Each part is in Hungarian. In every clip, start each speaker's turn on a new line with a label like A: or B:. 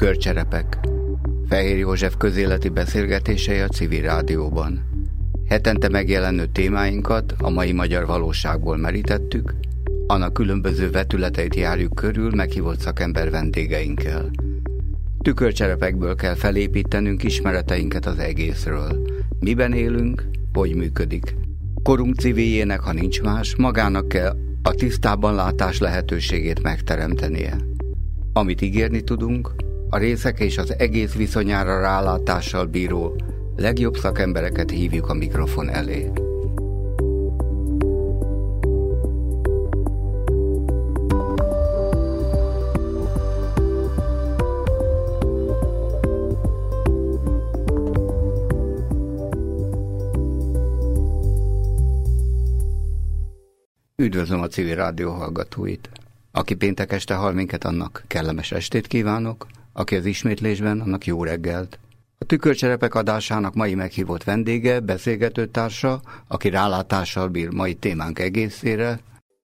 A: Tükörcserepek. Fehér József közéleti beszélgetései a civil rádióban. Hetente megjelenő témáinkat a mai magyar valóságból merítettük, annak különböző vetületeit járjuk körül meghívott szakember vendégeinkkel. Tükörcserepekből kell felépítenünk ismereteinket az egészről. Miben élünk, hogy működik. Korunk civiljének, ha nincs más, magának kell a tisztában látás lehetőségét megteremtenie. Amit ígérni tudunk, a részek és az egész viszonyára rálátással bíró legjobb szakembereket hívjuk a mikrofon elé. Üdvözlöm a civil rádió hallgatóit! Aki péntek este hall minket, annak kellemes estét kívánok, aki az ismétlésben, annak jó reggelt. A tükörcserepek adásának mai meghívott vendége, beszélgetőtársa, aki rálátással bír mai témánk egészére,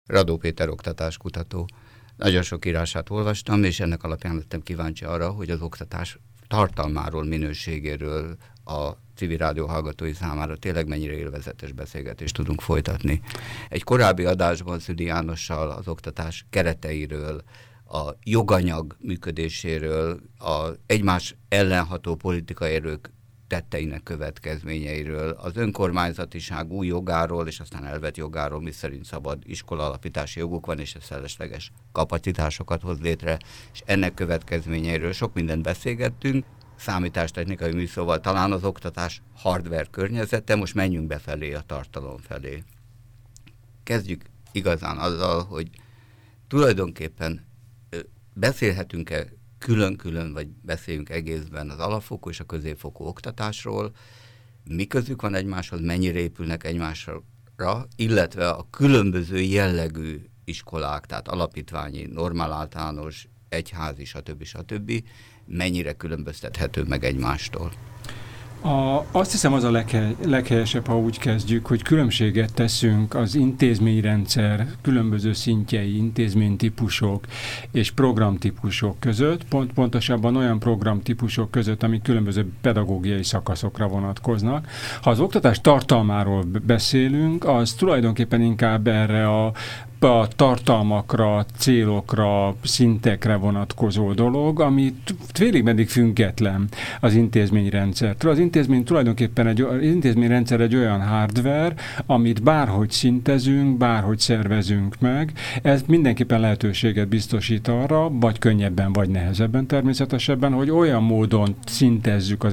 A: Radó Péter oktatáskutató. Nagyon sok írását olvastam, és ennek alapján lettem kíváncsi arra, hogy az oktatás tartalmáról, minőségéről a civil rádió hallgatói számára tényleg mennyire élvezetes beszélgetést tudunk folytatni. Egy korábbi adásban Szüdi Jánossal az oktatás kereteiről, a joganyag működéséről, a egymás ellenható politikai erők tetteinek következményeiről, az önkormányzatiság új jogáról, és aztán elvett jogáról, mi szerint szabad iskola alapítási joguk van, és ez felesleges kapacitásokat hoz létre, és ennek következményeiről sok mindent beszélgettünk, számítástechnikai műszóval talán az oktatás hardware környezete, most menjünk befelé a tartalom felé. Kezdjük igazán azzal, hogy tulajdonképpen beszélhetünk-e külön-külön, vagy beszéljünk egészben az alapfokú és a középfokú oktatásról, mi közük van egymáshoz, mennyire épülnek egymásra, illetve a különböző jellegű iskolák, tehát alapítványi, normál általános, egyházi, stb. stb. mennyire különböztethető meg egymástól?
B: A, azt hiszem az a leghe, leghelyesebb, ha úgy kezdjük, hogy különbséget teszünk az intézményrendszer különböző szintjei, intézménytípusok és programtípusok között, pont, pontosabban olyan programtípusok között, amik különböző pedagógiai szakaszokra vonatkoznak. Ha az oktatás tartalmáról beszélünk, az tulajdonképpen inkább erre a a tartalmakra, célokra, szintekre vonatkozó dolog, ami félig meddig független az intézményrendszertől. Az intézmény tulajdonképpen egy, az intézményrendszer egy olyan hardware, amit bárhogy szintezünk, bárhogy szervezünk meg, ez mindenképpen lehetőséget biztosít arra, vagy könnyebben, vagy nehezebben természetesebben, hogy olyan módon szintezzük a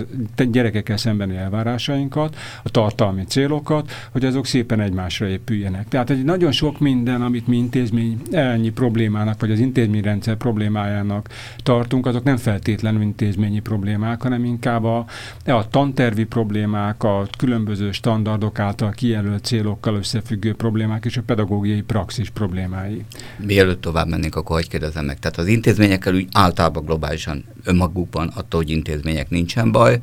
B: gyerekekkel szembeni elvárásainkat, a tartalmi célokat, hogy azok szépen egymásra épüljenek. Tehát egy nagyon sok minden, amit mi intézmény elnyi problémának, vagy az intézményrendszer problémájának tartunk, azok nem feltétlenül intézményi problémák, hanem inkább a, a tantervi problémák, a különböző standardok által kijelölt célokkal összefüggő problémák és a pedagógiai praxis problémái.
A: Mielőtt tovább mennénk, akkor hogy kérdezem meg. Tehát az intézményekkel úgy általában globálisan önmagukban attól, hogy intézmények nincsen baj,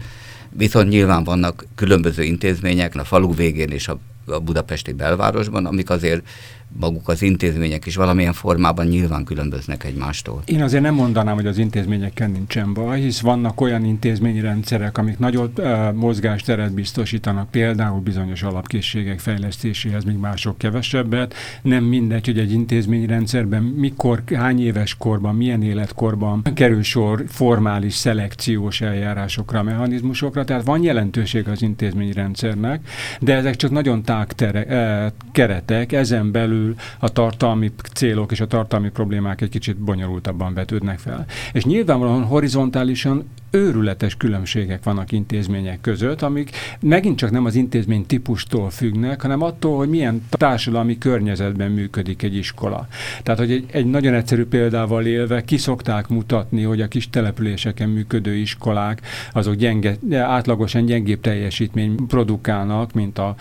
A: viszont nyilván vannak különböző intézmények a falu végén és a a budapesti belvárosban, amik azért maguk az intézmények is valamilyen formában nyilván különböznek egymástól.
B: Én azért nem mondanám, hogy az intézményekkel nincsen baj, hisz vannak olyan intézményi rendszerek, amik nagyobb uh, mozgásteret biztosítanak, például bizonyos alapkészségek fejlesztéséhez, míg mások kevesebbet. Nem mindegy, hogy egy intézményi rendszerben mikor, hány éves korban, milyen életkorban kerül sor formális szelekciós eljárásokra, mechanizmusokra, tehát van jelentőség az intézményi rendszernek, de ezek csak nagyon tág tere, uh, keretek, ezen belül belül a tartalmi célok és a tartalmi problémák egy kicsit bonyolultabban vetődnek fel. És nyilvánvalóan horizontálisan őrületes különbségek vannak intézmények között, amik megint csak nem az intézmény típustól függnek, hanem attól, hogy milyen társadalmi környezetben működik egy iskola. Tehát, hogy egy, egy nagyon egyszerű példával élve kiszokták mutatni, hogy a kis településeken működő iskolák azok gyenge, átlagosan gyengébb teljesítmény produkálnak, mint a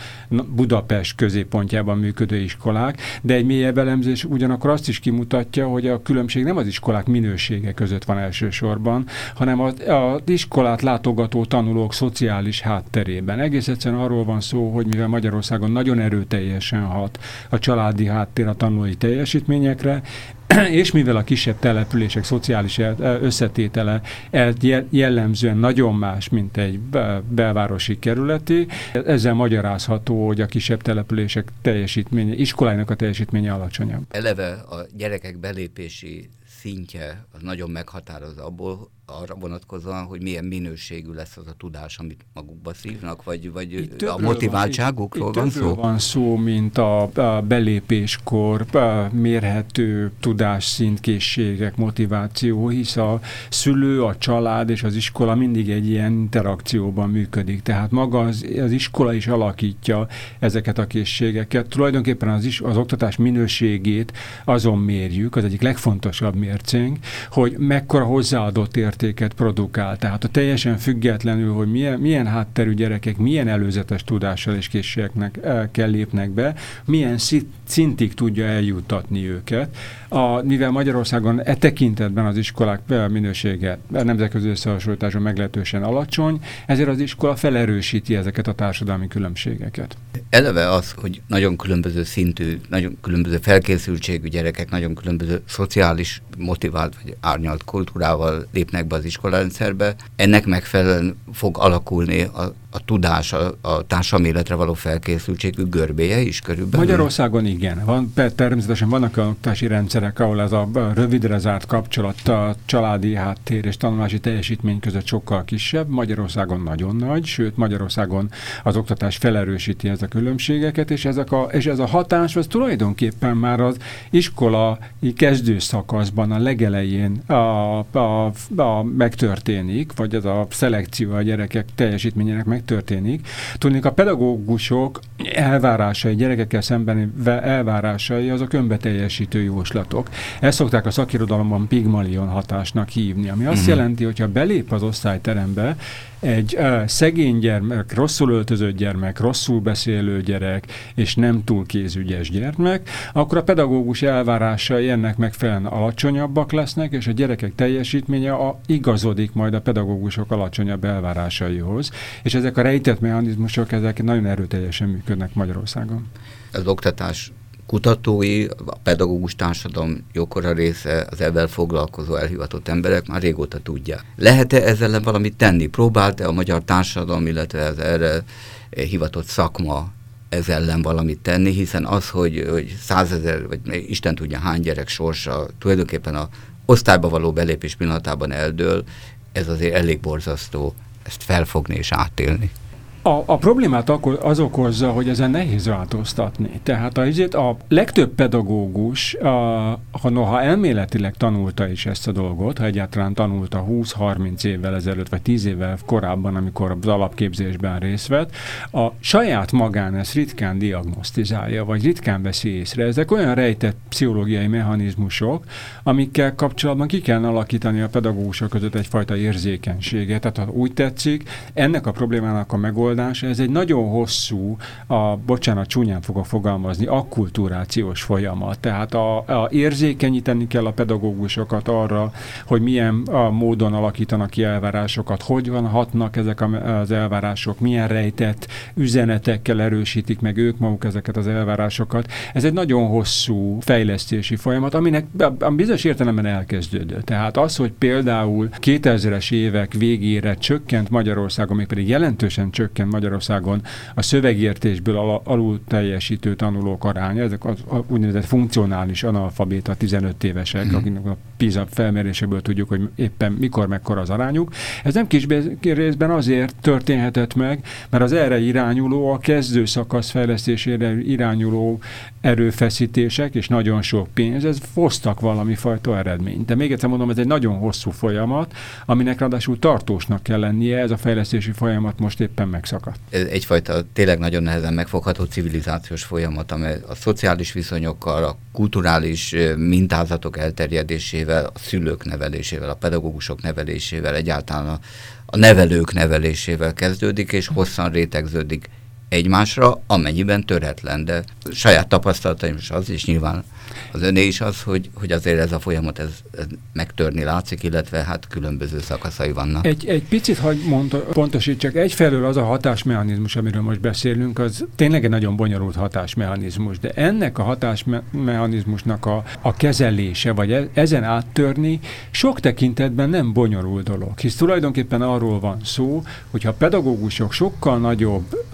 B: Budapest középpontjában működő iskolák, de egy mélyebb elemzés ugyanakkor azt is kimutatja, hogy a különbség nem az iskolák minősége között van elsősorban, hanem a, a az iskolát látogató tanulók szociális hátterében. Egész egyszerűen arról van szó, hogy mivel Magyarországon nagyon erőteljesen hat a családi háttér a tanulói teljesítményekre, és mivel a kisebb települések szociális összetétele jellemzően nagyon más, mint egy belvárosi kerületi, ezzel magyarázható, hogy a kisebb települések teljesítménye, iskolájának a teljesítménye alacsonyabb.
A: Eleve a gyerekek belépési szintje az nagyon meghatározza abból, arra vonatkozóan, hogy milyen minőségű lesz az a tudás, amit magukba szívnak, vagy, vagy a motiváltságukról van, van szó?
B: van szó, mint a, a belépéskor a mérhető tudásszint, készségek, motiváció, hisz a szülő, a család és az iskola mindig egy ilyen interakcióban működik. Tehát maga az, az iskola is alakítja ezeket a készségeket. Tulajdonképpen az, is, az oktatás minőségét azon mérjük, az egyik legfontosabb mércénk, hogy mekkora hozzáadott ért értéket produkál. Tehát a teljesen függetlenül, hogy milyen, milyen hátterű gyerekek, milyen előzetes tudással és készségeknek kell lépnek be, milyen szintig tudja eljuttatni őket. A, mivel Magyarországon e tekintetben az iskolák minősége nemzetközi összehasonlításon meglehetősen alacsony, ezért az iskola felerősíti ezeket a társadalmi különbségeket.
A: Eleve az, hogy nagyon különböző szintű, nagyon különböző felkészültségű gyerekek, nagyon különböző szociális motivált vagy árnyalt kultúrával lépnek be az iskolarendszerbe, ennek megfelelően fog alakulni a, a tudás, a, a társadalmi életre való felkészültségű görbéje is körülbelül?
B: Magyarországon igen. Van, természetesen vannak oktatási rendszerek, ahol ez a rövidre zárt kapcsolat, a családi háttér és tanulási teljesítmény között sokkal kisebb. Magyarországon nagyon nagy, sőt Magyarországon az oktatás felerősíti ezek a különbségeket, és, ezek a, és ez a hatás az tulajdonképpen már az iskolai kezdőszakaszban, a legelején a, a, a, megtörténik, vagy ez a szelekció a gyerekek teljesítményének meg megtörténik. Tudnék, a pedagógusok elvárásai, gyerekekkel szemben elvárásai, azok önbeteljesítő jóslatok. Ezt szokták a szakirodalomban pigmalion hatásnak hívni, ami azt uh-huh. jelenti, hogyha belép az osztályterembe, egy uh, szegény gyermek, rosszul öltözött gyermek, rosszul beszélő gyerek, és nem túl kézügyes gyermek, akkor a pedagógus elvárásai ennek megfelelően alacsonyabbak lesznek, és a gyerekek teljesítménye a, igazodik majd a pedagógusok alacsonyabb elvárásaihoz, és ezek a rejtett mechanizmusok, ezek nagyon erőteljesen működnek Magyarországon.
A: Az oktatás kutatói, a pedagógus társadalom jókora része, az ebben foglalkozó elhivatott emberek már régóta tudják. Lehet-e ezzel valamit tenni? Próbált-e a magyar társadalom, illetve az erre hivatott szakma ez ellen valamit tenni, hiszen az, hogy, hogy százezer, vagy Isten tudja hány gyerek sorsa tulajdonképpen a osztályba való belépés pillanatában eldől, ez azért elég borzasztó ezt felfogni és átélni.
B: A, a problémát akkor az okozza, hogy ezen nehéz változtatni. Tehát a, a legtöbb pedagógus, a, ha noha elméletileg tanulta is ezt a dolgot, ha egyáltalán tanulta 20-30 évvel ezelőtt, vagy 10 évvel korábban, amikor az alapképzésben részt vett, a saját magán ezt ritkán diagnosztizálja, vagy ritkán veszi észre. Ezek olyan rejtett pszichológiai mechanizmusok, amikkel kapcsolatban ki kell alakítani a pedagógusok között egyfajta érzékenységet. Tehát ha úgy tetszik, ennek a problémának a megoldás megoldás, ez egy nagyon hosszú, a, bocsánat, csúnyán fogok fogalmazni, akkulturációs folyamat. Tehát a, a érzékenyíteni kell a pedagógusokat arra, hogy milyen a módon alakítanak ki elvárásokat, hogyan hatnak ezek az elvárások, milyen rejtett üzenetekkel erősítik meg ők maguk ezeket az elvárásokat. Ez egy nagyon hosszú fejlesztési folyamat, aminek a bizonyos értelemben elkezdődött. Tehát az, hogy például 2000-es évek végére csökkent Magyarországon, még pedig jelentősen csökkent csökken Magyarországon a szövegértésből al- alul teljesítő tanulók aránya, ezek az a úgynevezett funkcionális analfabéta 15 évesek, mm. akinek a PISA felméréséből tudjuk, hogy éppen mikor, mekkora az arányuk. Ez nem kis részben azért történhetett meg, mert az erre irányuló, a kezdő szakasz fejlesztésére irányuló erőfeszítések és nagyon sok pénz, ez hoztak valami fajta eredményt. De még egyszer mondom, ez egy nagyon hosszú folyamat, aminek ráadásul tartósnak kell lennie, ez a fejlesztési folyamat most éppen megszakadt.
A: Ez egyfajta tényleg nagyon nehezen megfogható civilizációs folyamat, amely a szociális viszonyokkal, a kulturális mintázatok elterjedésével, a szülők nevelésével, a pedagógusok nevelésével, egyáltalán a, a nevelők nevelésével kezdődik, és hosszan rétegződik egymásra, amennyiben töretlen, de saját tapasztalataim is az, és nyilván az öné is az, hogy, hogy azért ez a folyamat ez, ez megtörni látszik, illetve hát különböző szakaszai vannak.
B: Egy, egy picit, hogy mond, pontosítsak, egyfelől az a hatásmechanizmus, amiről most beszélünk, az tényleg egy nagyon bonyolult hatásmechanizmus, de ennek a hatásmechanizmusnak a, a kezelése, vagy e, ezen áttörni sok tekintetben nem bonyolult dolog, hisz tulajdonképpen arról van szó, hogyha pedagógusok sokkal nagyobb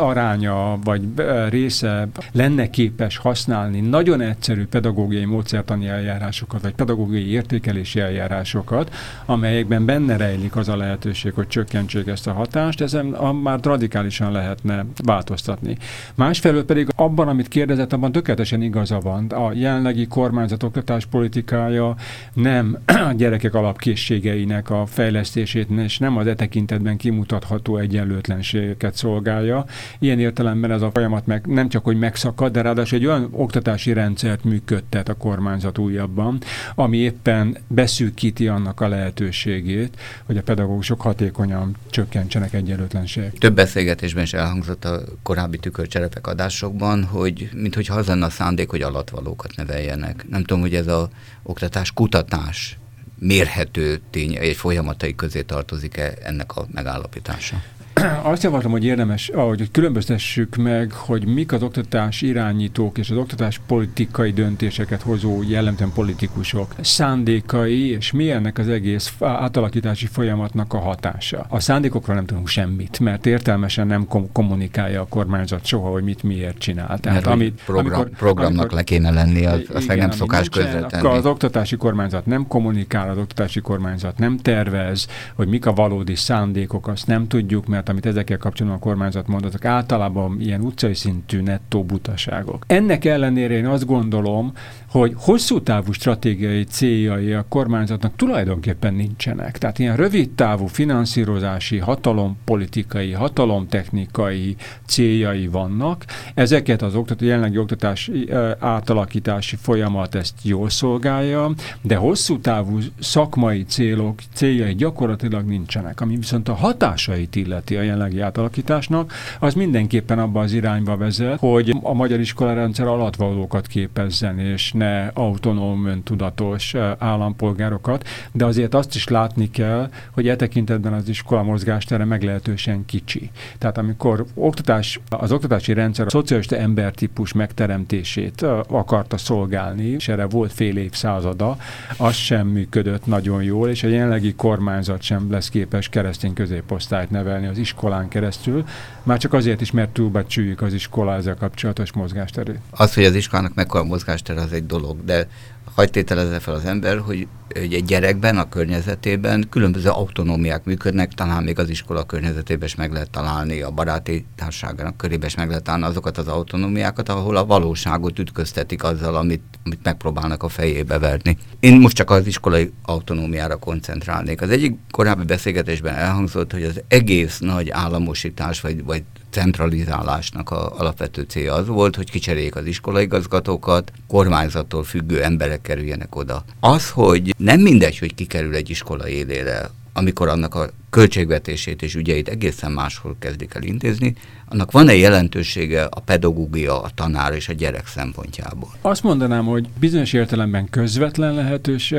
B: aránya vagy része lenne képes használni nagyon egyszerű pedagógiai módszertani eljárásokat, vagy pedagógiai értékelési eljárásokat, amelyekben benne rejlik az a lehetőség, hogy csökkentsék ezt a hatást, ezen a, már radikálisan lehetne változtatni. Másfelől pedig abban, amit kérdezett, abban tökéletesen igaza van. A jelenlegi kormányzat oktatáspolitikája nem a gyerekek alapkészségeinek a fejlesztését, és nem az e tekintetben kimutatható egyenlőtlenségeket szolgálja. Ilyen értelemben ez a folyamat meg, nem csak, hogy megszakad, de ráadásul egy olyan oktatási rendszert működtet a kormányzat újabban, ami éppen beszűkíti annak a lehetőségét, hogy a pedagógusok hatékonyan csökkentsenek egyenlőtlenségek.
A: Több beszélgetésben is elhangzott a korábbi tükörcserepek adásokban, hogy minthogyha az lenne a szándék, hogy alatvalókat neveljenek. Nem tudom, hogy ez a oktatás kutatás mérhető tény, egy folyamatai közé tartozik-e ennek a megállapítása?
B: azt javaslom, hogy érdemes, ahogy hogy különböztessük meg, hogy mik az oktatás irányítók és az oktatás politikai döntéseket hozó jellemzően politikusok szándékai, és mi ennek az egész átalakítási folyamatnak a hatása. A szándékokról nem tudunk semmit, mert értelmesen nem kom- kommunikálja a kormányzat soha, hogy mit miért csinál.
A: Tehát mert amit, program, amikor, programnak amikor, le kéne lenni, az, az igen, nem szokás közvetlenül.
B: Az oktatási kormányzat nem kommunikál, az oktatási kormányzat nem tervez, hogy mik a valódi szándékok, azt nem tudjuk, mert amit ezekkel kapcsolatban a kormányzat mond, azok általában ilyen utcai szintű nettó butaságok. Ennek ellenére én azt gondolom, hogy hosszú távú stratégiai céljai a kormányzatnak tulajdonképpen nincsenek. Tehát ilyen rövid távú finanszírozási, hatalompolitikai, hatalomtechnikai céljai vannak. Ezeket az oktató, jelenlegi oktatás átalakítási folyamat ezt jól szolgálja, de hosszú távú szakmai célok, céljai gyakorlatilag nincsenek. Ami viszont a hatásait illeti a jelenlegi átalakításnak, az mindenképpen abba az irányba vezet, hogy a magyar iskolarendszer alatvalókat képezzen, és ne autonóm, öntudatos állampolgárokat, de azért azt is látni kell, hogy e tekintetben az iskola mozgástere meglehetősen kicsi. Tehát amikor oktatás, az oktatási rendszer a szocialista embertípus megteremtését akarta szolgálni, és erre volt fél évszázada, az sem működött nagyon jól, és a jelenlegi kormányzat sem lesz képes keresztény középosztályt nevelni az iskolán keresztül, már csak azért is, mert túlbecsüljük az iskola ezzel kapcsolatos mozgásterét.
A: Az, hogy az iskolának mekkora mozgástere, az egy dolog, de hagyd tételezze fel az ember, hogy, hogy egy gyerekben, a környezetében különböző autonómiák működnek, talán még az iskola környezetében is meg lehet találni, a baráti társágának körében is meg lehet találni azokat az autonómiákat, ahol a valóságot ütköztetik azzal, amit, amit megpróbálnak a fejébe verni. Én most csak az iskolai autonómiára koncentrálnék. Az egyik korábbi beszélgetésben elhangzott, hogy az egész nagy államosítás, vagy, vagy centralizálásnak a alapvető célja az volt, hogy kicseréljék az iskolaigazgatókat, kormányzattól függő emberek kerüljenek oda. Az, hogy nem mindegy, hogy kikerül egy iskola élére, amikor annak a költségvetését és ügyeit egészen máshol kezdik el intézni, annak van-e jelentősége a pedagógia, a tanár és a gyerek szempontjából?
B: Azt mondanám, hogy bizonyos értelemben közvetlen lehetős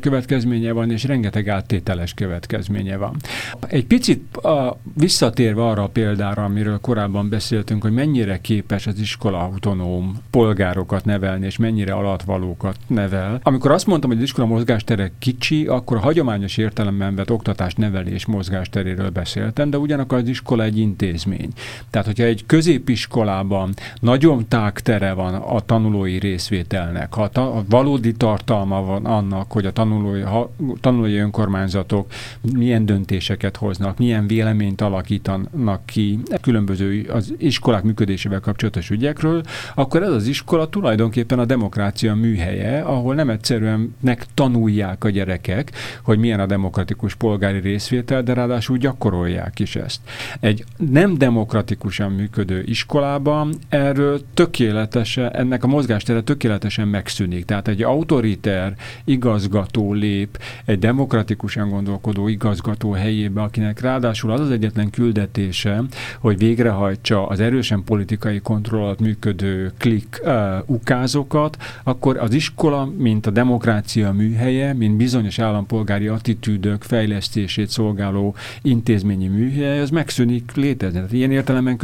B: következménye van, és rengeteg áttételes következménye van. Egy picit a, visszatérve arra a példára, amiről korábban beszéltünk, hogy mennyire képes az iskola autonóm polgárokat nevelni, és mennyire alatvalókat nevel. Amikor azt mondtam, hogy az iskola mozgástere kicsi, akkor a hagyományos értelemben vett oktatás nevelés mozgásteréről beszéltem, de ugyanakkor az iskola egy intézmény. Tehát, hogyha egy középiskolában nagyon tágtere van a tanulói részvételnek, ha ta, a valódi tartalma van annak, hogy a tanulói, ha, tanulói önkormányzatok milyen döntéseket hoznak, milyen véleményt alakítanak ki különböző az iskolák működésével kapcsolatos ügyekről, akkor ez az iskola tulajdonképpen a demokrácia műhelye, ahol nem egyszerűen tanulják a gyerekek, hogy milyen a demokratikus polgári részvétel, de ráadásul gyakorolják is ezt. Egy nem demokratikusan működő iskolában erről tökéletesen, ennek a mozgástere tökéletesen megszűnik. Tehát egy autoriter igazgató lép egy demokratikusan gondolkodó igazgató helyébe, akinek ráadásul az az egyetlen küldetése, hogy végrehajtsa az erősen politikai kontrollat működő klik uh, ukázokat, akkor az iskola, mint a demokrácia műhelye, mint bizonyos állampolgári attitűdök fejlesztését szolgáló intézményi műhelye, az megszűnik létezni. Tehát ilyen értelemben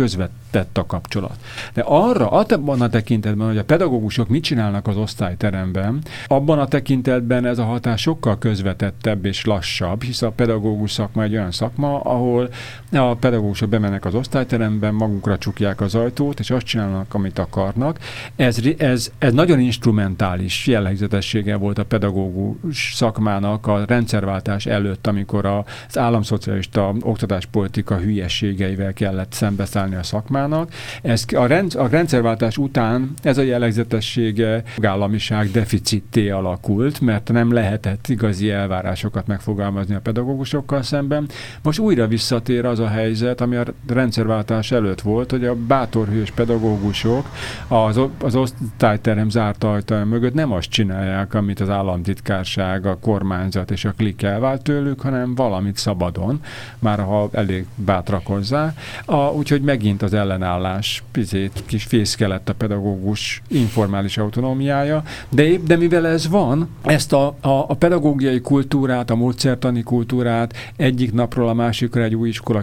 B: közvetett a kapcsolat. De arra, abban a tekintetben, hogy a pedagógusok mit csinálnak az osztályteremben, abban a tekintetben ez a hatás sokkal közvetettebb és lassabb, hisz a pedagógus szakma egy olyan szakma, ahol a pedagógusok bemennek az osztályteremben, magukra csukják az ajtót, és azt csinálnak, amit akarnak. Ez, ez, ez nagyon instrumentális jellegzetessége volt a pedagógus szakmának a rendszerváltás előtt, amikor az államszocialista oktatáspolitika hülyeségeivel kellett szembeszállni a szakmának. Ez a, rend, a rendszerváltás után ez a jellegzetessége államiság deficitté alakult, mert nem lehetett igazi elvárásokat megfogalmazni a pedagógusokkal szemben. Most újra visszatér az a helyzet, ami a rendszerváltás előtt volt, hogy a bátorhős pedagógusok az, az osztályterem zárt ajtaja mögött nem azt csinálják, amit az államtitkárság, a kormányzat és a klik elvált tőlük, hanem valamit szabadon, már ha elég bátrak hozzá. A, úgyhogy megint az ellenállás pizét kis fészkelett a pedagógus informális autonómiája, de épp, de mivel ez van, ezt a, a, a pedagógiai kultúrát, a módszertani kultúrát egyik napról a másikra egy új iskola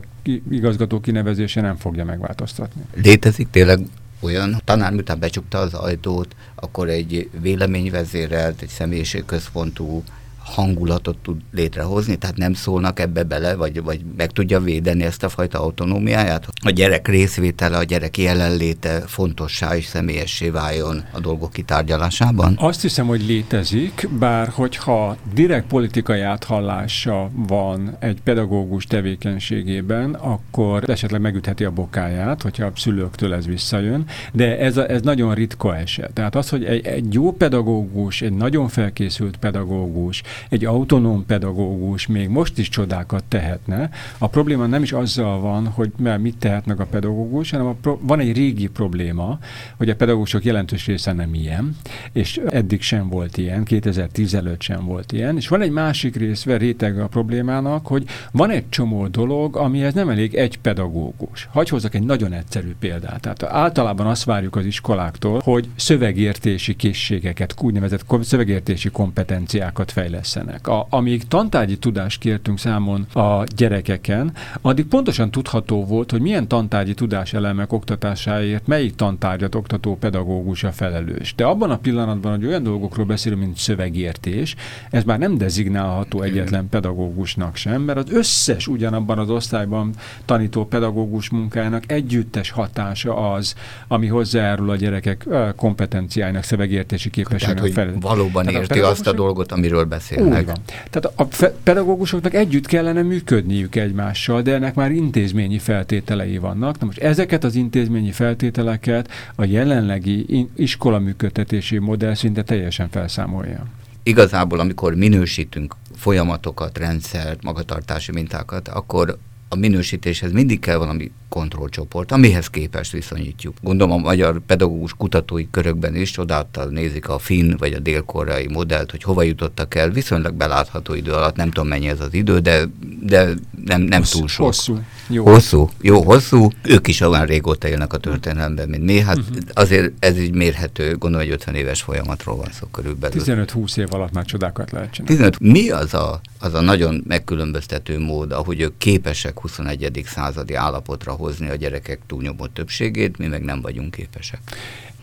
B: igazgató kinevezése nem fogja megváltoztatni.
A: Létezik tényleg olyan tanár, miután becsukta az ajtót, akkor egy véleményvezérelt, egy személyiségközpontú hangulatot tud létrehozni, tehát nem szólnak ebbe bele, vagy, vagy meg tudja védeni ezt a fajta autonómiáját. A gyerek részvétele, a gyerek jelenléte fontossá és személyessé váljon a dolgok kitárgyalásában?
B: Azt hiszem, hogy létezik, bár hogyha direkt politikai áthallása van egy pedagógus tevékenységében, akkor esetleg megütheti a bokáját, hogyha a szülőktől ez visszajön, de ez, a, ez nagyon ritka eset. Tehát az, hogy egy, egy jó pedagógus, egy nagyon felkészült pedagógus egy autonóm pedagógus még most is csodákat tehetne. A probléma nem is azzal van, hogy mert mit tehet meg a pedagógus, hanem a pro- van egy régi probléma, hogy a pedagógusok jelentős része nem ilyen, és eddig sem volt ilyen, 2010 előtt sem volt ilyen, és van egy másik része, réteg a problémának, hogy van egy csomó dolog, amihez nem elég egy pedagógus. Hagy hozzak egy nagyon egyszerű példát. Tehát általában azt várjuk az iskoláktól, hogy szövegértési készségeket, úgynevezett szövegértési kompetenciákat fejlesz fejlesztenek. A, amíg tantárgyi tudást kértünk számon a gyerekeken, addig pontosan tudható volt, hogy milyen tantárgyi tudáselemek oktatásáért melyik tantárgyat oktató pedagógus a felelős. De abban a pillanatban, hogy olyan dolgokról beszélünk, mint szövegértés, ez már nem dezignálható egyetlen pedagógusnak sem, mert az összes ugyanabban az osztályban tanító pedagógus munkájának együttes hatása az, ami hozzájárul a gyerekek kompetenciájának, szövegértési képességének
A: felelős. Valóban Tehát érti a azt a dolgot, amiről beszél
B: beszélnek. Úgy van. Tehát a pedagógusoknak együtt kellene működniük egymással, de ennek már intézményi feltételei vannak. Na most ezeket az intézményi feltételeket a jelenlegi iskola működtetési modell szinte teljesen felszámolja.
A: Igazából, amikor minősítünk folyamatokat, rendszert, magatartási mintákat, akkor a minősítéshez mindig kell valami kontrollcsoport, amihez képest viszonyítjuk. Gondolom a magyar pedagógus kutatói körökben is csodáltal nézik a finn vagy a dél-koreai modellt, hogy hova jutottak el, viszonylag belátható idő alatt, nem tudom mennyi ez az idő, de, de nem, nem hosszú, túl sok.
B: Hosszú.
A: Jó. hosszú. Jó, hosszú. Ők is olyan régóta élnek a történelemben, mint mi. Hát uh-huh. azért ez így mérhető, gondolom, hogy 50 éves folyamatról van szó körülbelül.
B: 15-20 év alatt már csodákat lehet csinálni.
A: 15. Mi az a, az a nagyon megkülönböztető mód, ahogy ők képesek 21. századi állapotra hozni a gyerekek túlnyomó többségét, mi meg nem vagyunk képesek.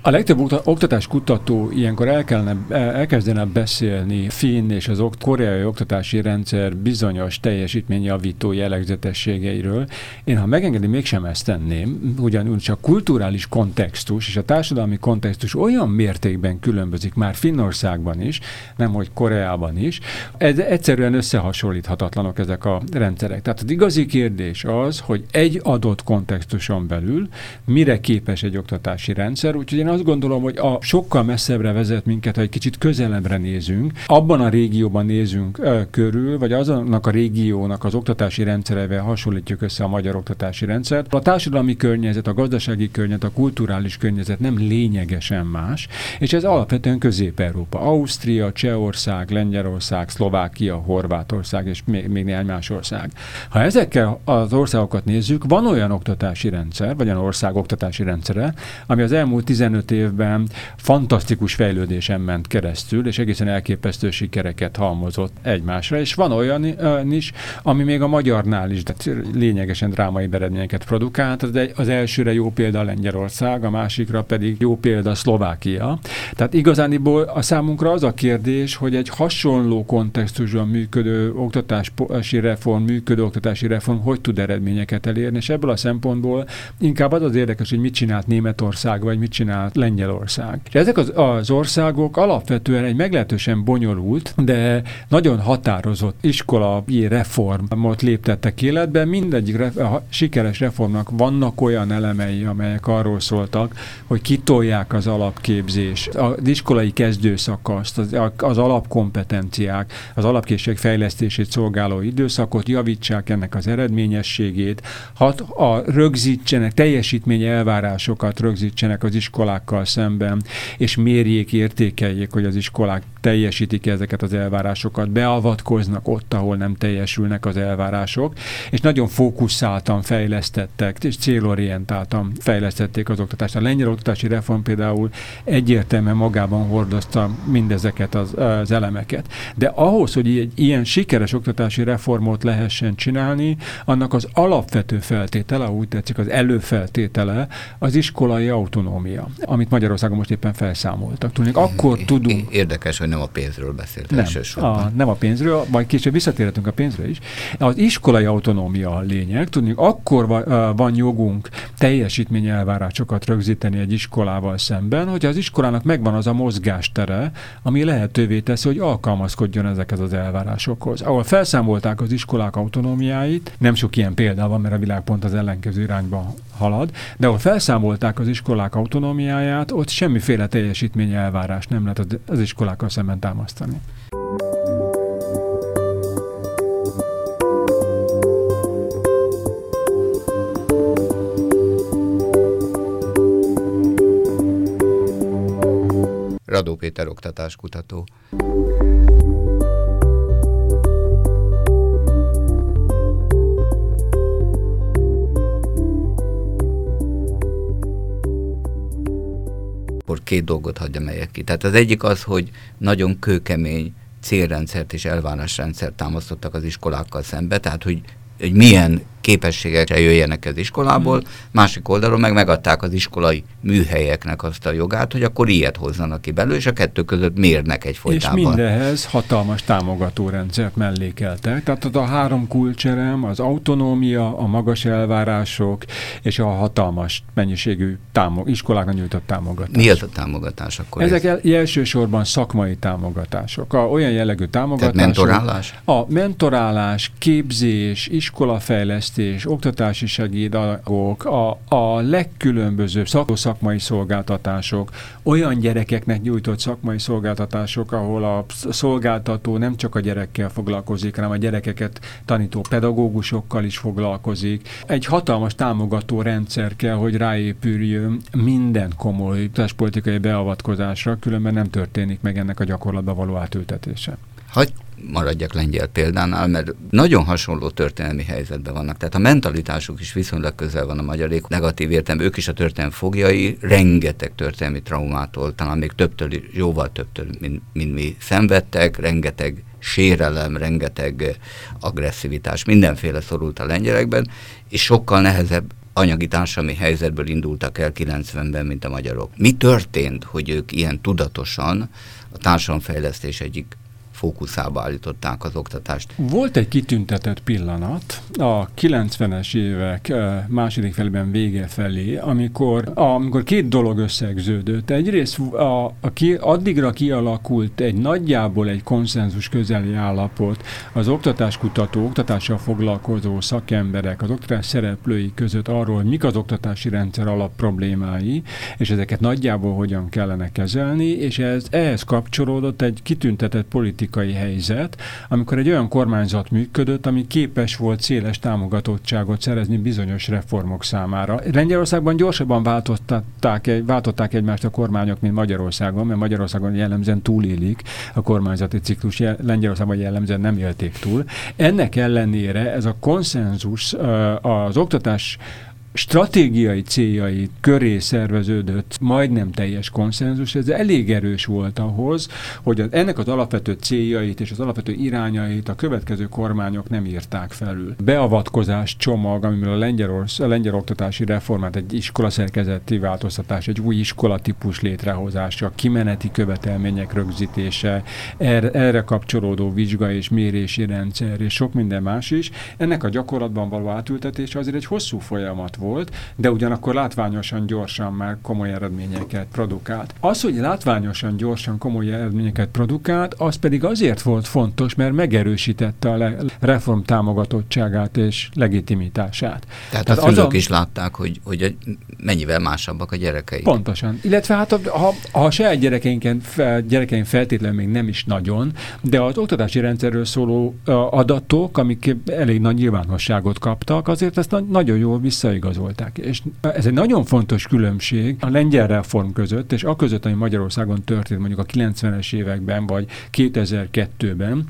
B: A legtöbb oktatás kutató ilyenkor el kellene, elkezdene beszélni finn és az okt, koreai oktatási rendszer bizonyos teljesítményjavító jellegzetességeiről. Én, ha megengedi, mégsem ezt tenném, ugyanúgy csak kulturális kontextus és a társadalmi kontextus olyan mértékben különbözik már Finnországban is, nem hogy Koreában is. Ez egyszerűen összehasonlíthatatlanok ezek a rendszerek. Tehát az igazi kérdés az, hogy egy adott kontextuson belül mire képes egy oktatási rendszer, úgyhogy én azt gondolom, hogy a sokkal messzebbre vezet minket, ha egy kicsit közelebbre nézünk, abban a régióban nézünk ö, körül, vagy azonnak a régiónak az oktatási rendszerevel hasonlítjuk össze a magyar oktatási rendszert. A társadalmi környezet, a gazdasági környezet, a kulturális környezet nem lényegesen más, és ez alapvetően Közép-Európa. Ausztria, Csehország, Lengyelország, Szlovákia, Horvátország és még, még néhány más ország. Ha ezekkel az országokat nézzük, van olyan oktatási rendszer, vagy olyan ország oktatási rendszere, ami az elmúlt 15 évben fantasztikus fejlődésen ment keresztül, és egészen elképesztő sikereket halmozott egymásra, és van olyan is, ami még a magyarnál is de lényegesen drámai eredményeket produkált. Az elsőre jó példa Lengyelország, a másikra pedig jó példa Szlovákia. Tehát igazániból a számunkra az a kérdés, hogy egy hasonló kontextusban működő oktatási reform, működő oktatási reform hogy tud eredményeket elérni, és ebből a szempontból inkább az az érdekes, hogy mit csinált Németország, vagy mit csinált Lengyelország. És ezek az, az országok alapvetően egy meglehetősen bonyolult, de nagyon határozott iskolai reformot léptettek életbe. Mindegyik re, a sikeres reformnak vannak olyan elemei, amelyek arról szóltak, hogy kitolják az alapképzés, az iskolai kezdőszakaszt, az, az alapkompetenciák, az alapkészség fejlesztését szolgáló időszakot, javítsák ennek az eredményességét, hat, a rögzítsenek, teljesítmény elvárásokat rögzítsenek az iskolákkal szemben, és mérjék, értékeljék, hogy az iskolák teljesítik ezeket az elvárásokat, beavatkoznak ott, ahol nem teljesülnek az elvárások, és nagyon fókuszáltan fejlesztettek, és célorientáltan fejlesztették az oktatást. A lengyel oktatási reform például egyértelműen magában hordozta mindezeket az, az elemeket. De ahhoz, hogy egy ilyen sikeres oktatási reformot lehessen csinálni, annak az alapvető feltétele, úgy tetszik, az előfeltétele az iskolai autonómia, amit Magyarországon most éppen felszámoltak. Tudnék, akkor tudunk...
A: Érdekes, hogy nem a pénzről beszélt
B: nem, A, nem a pénzről, majd később visszatérhetünk a pénzre is. Az iskolai autonómia a lényeg. Tudni, akkor van, van jogunk teljesítményelvárásokat rögzíteni egy iskolával szemben, hogy az iskolának megvan az a mozgástere, ami lehetővé teszi, hogy alkalmazkodjon ezekhez az elvárásokhoz. Ahol felszámolták az iskolák autonómiáit, nem sok ilyen példa van, mert a világ pont az ellenkező irányba halad, de ahol felszámolták az iskolák autonómiáját, ott semmiféle teljesítmény elvárás nem lehet az iskolákkal szemben támasztani.
A: Radó Péter oktatáskutató. Akkor két dolgot hagyja melyek ki. Tehát az egyik az, hogy nagyon kőkemény célrendszert és elvárásrendszert támasztottak az iskolákkal szembe, tehát hogy, hogy milyen képességekre jöjjenek az iskolából, mm. másik oldalon meg megadták az iskolai műhelyeknek azt a jogát, hogy akkor ilyet hozzanak ki belőle, és a kettő között mérnek egy folytában.
B: És mindehez hatalmas támogatórendszert mellékeltek. Tehát a három kulcserem, az autonómia, a magas elvárások és a hatalmas mennyiségű támog, iskoláknak nyújtott támogatás.
A: Mi az a támogatás akkor?
B: Ezek ez? elsősorban szakmai támogatások. A, olyan jellegű támogatások.
A: Tehát mentorálás?
B: A mentorálás, képzés, iskolafejlesztés, fejlesztés, oktatási segédanyagok, a, a legkülönbözőbb szakmai szolgáltatások, olyan gyerekeknek nyújtott szakmai szolgáltatások, ahol a szolgáltató nem csak a gyerekkel foglalkozik, hanem a gyerekeket tanító pedagógusokkal is foglalkozik. Egy hatalmas támogató rendszer kell, hogy ráépüljön minden komoly politikai beavatkozásra, különben nem történik meg ennek a gyakorlatba való átültetése.
A: Hogy maradjak lengyel példánál, mert nagyon hasonló történelmi helyzetben vannak. Tehát a mentalitásuk is viszonylag közel van a magyarék, negatív értem, ők is a történelmi fogjai, rengeteg történelmi traumától, talán még többtől, jóval többtől, mint, mint mi szenvedtek, rengeteg sérelem, rengeteg agresszivitás, mindenféle szorult a lengyelekben, és sokkal nehezebb anyagi társadalmi helyzetből indultak el 90-ben, mint a magyarok. Mi történt, hogy ők ilyen tudatosan a társadalomfejlesztés egyik fókuszába állították az oktatást.
B: Volt egy kitüntetett pillanat a 90-es évek második felében vége felé, amikor, amikor két dolog összegződött. Egyrészt a, a ki, addigra kialakult egy nagyjából egy konszenzus közeli állapot az oktatáskutató, oktatással foglalkozó szakemberek, az oktatás szereplői között arról, hogy mik az oktatási rendszer alap problémái, és ezeket nagyjából hogyan kellene kezelni, és ez, ehhez kapcsolódott egy kitüntetett politikai helyzet, amikor egy olyan kormányzat működött, ami képes volt széles támogatottságot szerezni bizonyos reformok számára. Lengyelországban gyorsabban váltották, váltották egymást a kormányok, mint Magyarországon, mert Magyarországon jellemzően túlélik a kormányzati ciklus, Lengyelországban jellemzően nem élték túl. Ennek ellenére ez a konszenzus az oktatás stratégiai céljai köré szerveződött majdnem teljes konszenzus, ez elég erős volt ahhoz, hogy az, ennek az alapvető céljait és az alapvető irányait a következő kormányok nem írták felül. Beavatkozás csomag, amivel a lengyel, a lengyel oktatási reformát, egy iskolaszerkezeti változtatás, egy új iskolatípus létrehozása, kimeneti követelmények rögzítése, erre, erre kapcsolódó vizsga és mérési rendszer, és sok minden más is. Ennek a gyakorlatban való átültetése azért egy hosszú folyamat volt, de ugyanakkor látványosan gyorsan már komoly eredményeket produkált. Az, hogy látványosan gyorsan komoly eredményeket produkált, az pedig azért volt fontos, mert megerősítette a reform támogatottságát és legitimitását.
A: Tehát, Tehát a szülők a... is látták, hogy, hogy mennyivel másabbak a gyerekeik.
B: Pontosan. Illetve hát ha, ha a saját gyerekeinken, fel, gyerekeink feltétlenül még nem is nagyon, de az oktatási rendszerről szóló adatok, amik elég nagy nyilvánosságot kaptak, azért ezt nagyon jól visszaigazolják igazolták. És ez egy nagyon fontos különbség a lengyel reform között, és a között, ami Magyarországon történt mondjuk a 90-es években, vagy 2002-ben,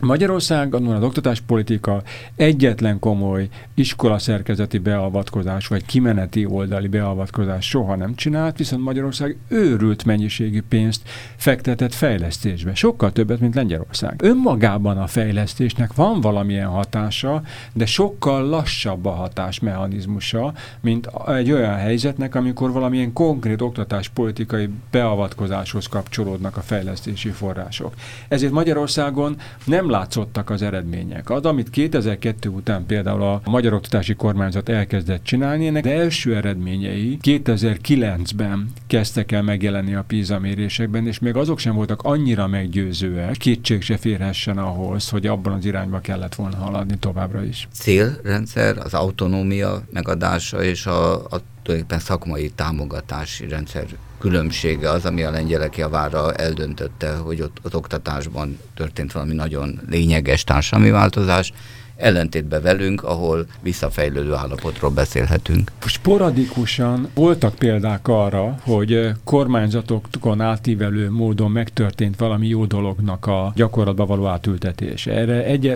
B: Magyarországon az oktatáspolitika egyetlen komoly iskola szerkezeti beavatkozás, vagy kimeneti oldali beavatkozás soha nem csinált, viszont Magyarország őrült mennyiségű pénzt fektetett fejlesztésbe. Sokkal többet, mint Lengyelország. Önmagában a fejlesztésnek van valamilyen hatása, de sokkal lassabb a hatásmechanizmusa, mint egy olyan helyzetnek, amikor valamilyen konkrét oktatáspolitikai beavatkozáshoz kapcsolódnak a fejlesztési források. Ezért Magyarországon nem látszottak az eredmények. Az, amit 2002 után például a Magyar Oktatási Kormányzat elkezdett csinálni, ennek az első eredményei 2009-ben kezdtek el megjelenni a PISA mérésekben, és még azok sem voltak annyira meggyőzőek, kétség se férhessen ahhoz, hogy abban az irányba kellett volna haladni továbbra is.
A: Célrendszer, az autonómia megadása és a, a tulajdonképpen szakmai támogatási rendszer különbsége az, ami a lengyelek javára eldöntötte, hogy ott az oktatásban történt valami nagyon lényeges társadalmi változás, ellentétben velünk, ahol visszafejlődő állapotról beszélhetünk.
B: Sporadikusan voltak példák arra, hogy kormányzatokon átívelő módon megtörtént valami jó dolognak a gyakorlatba való átültetés. Erre egy,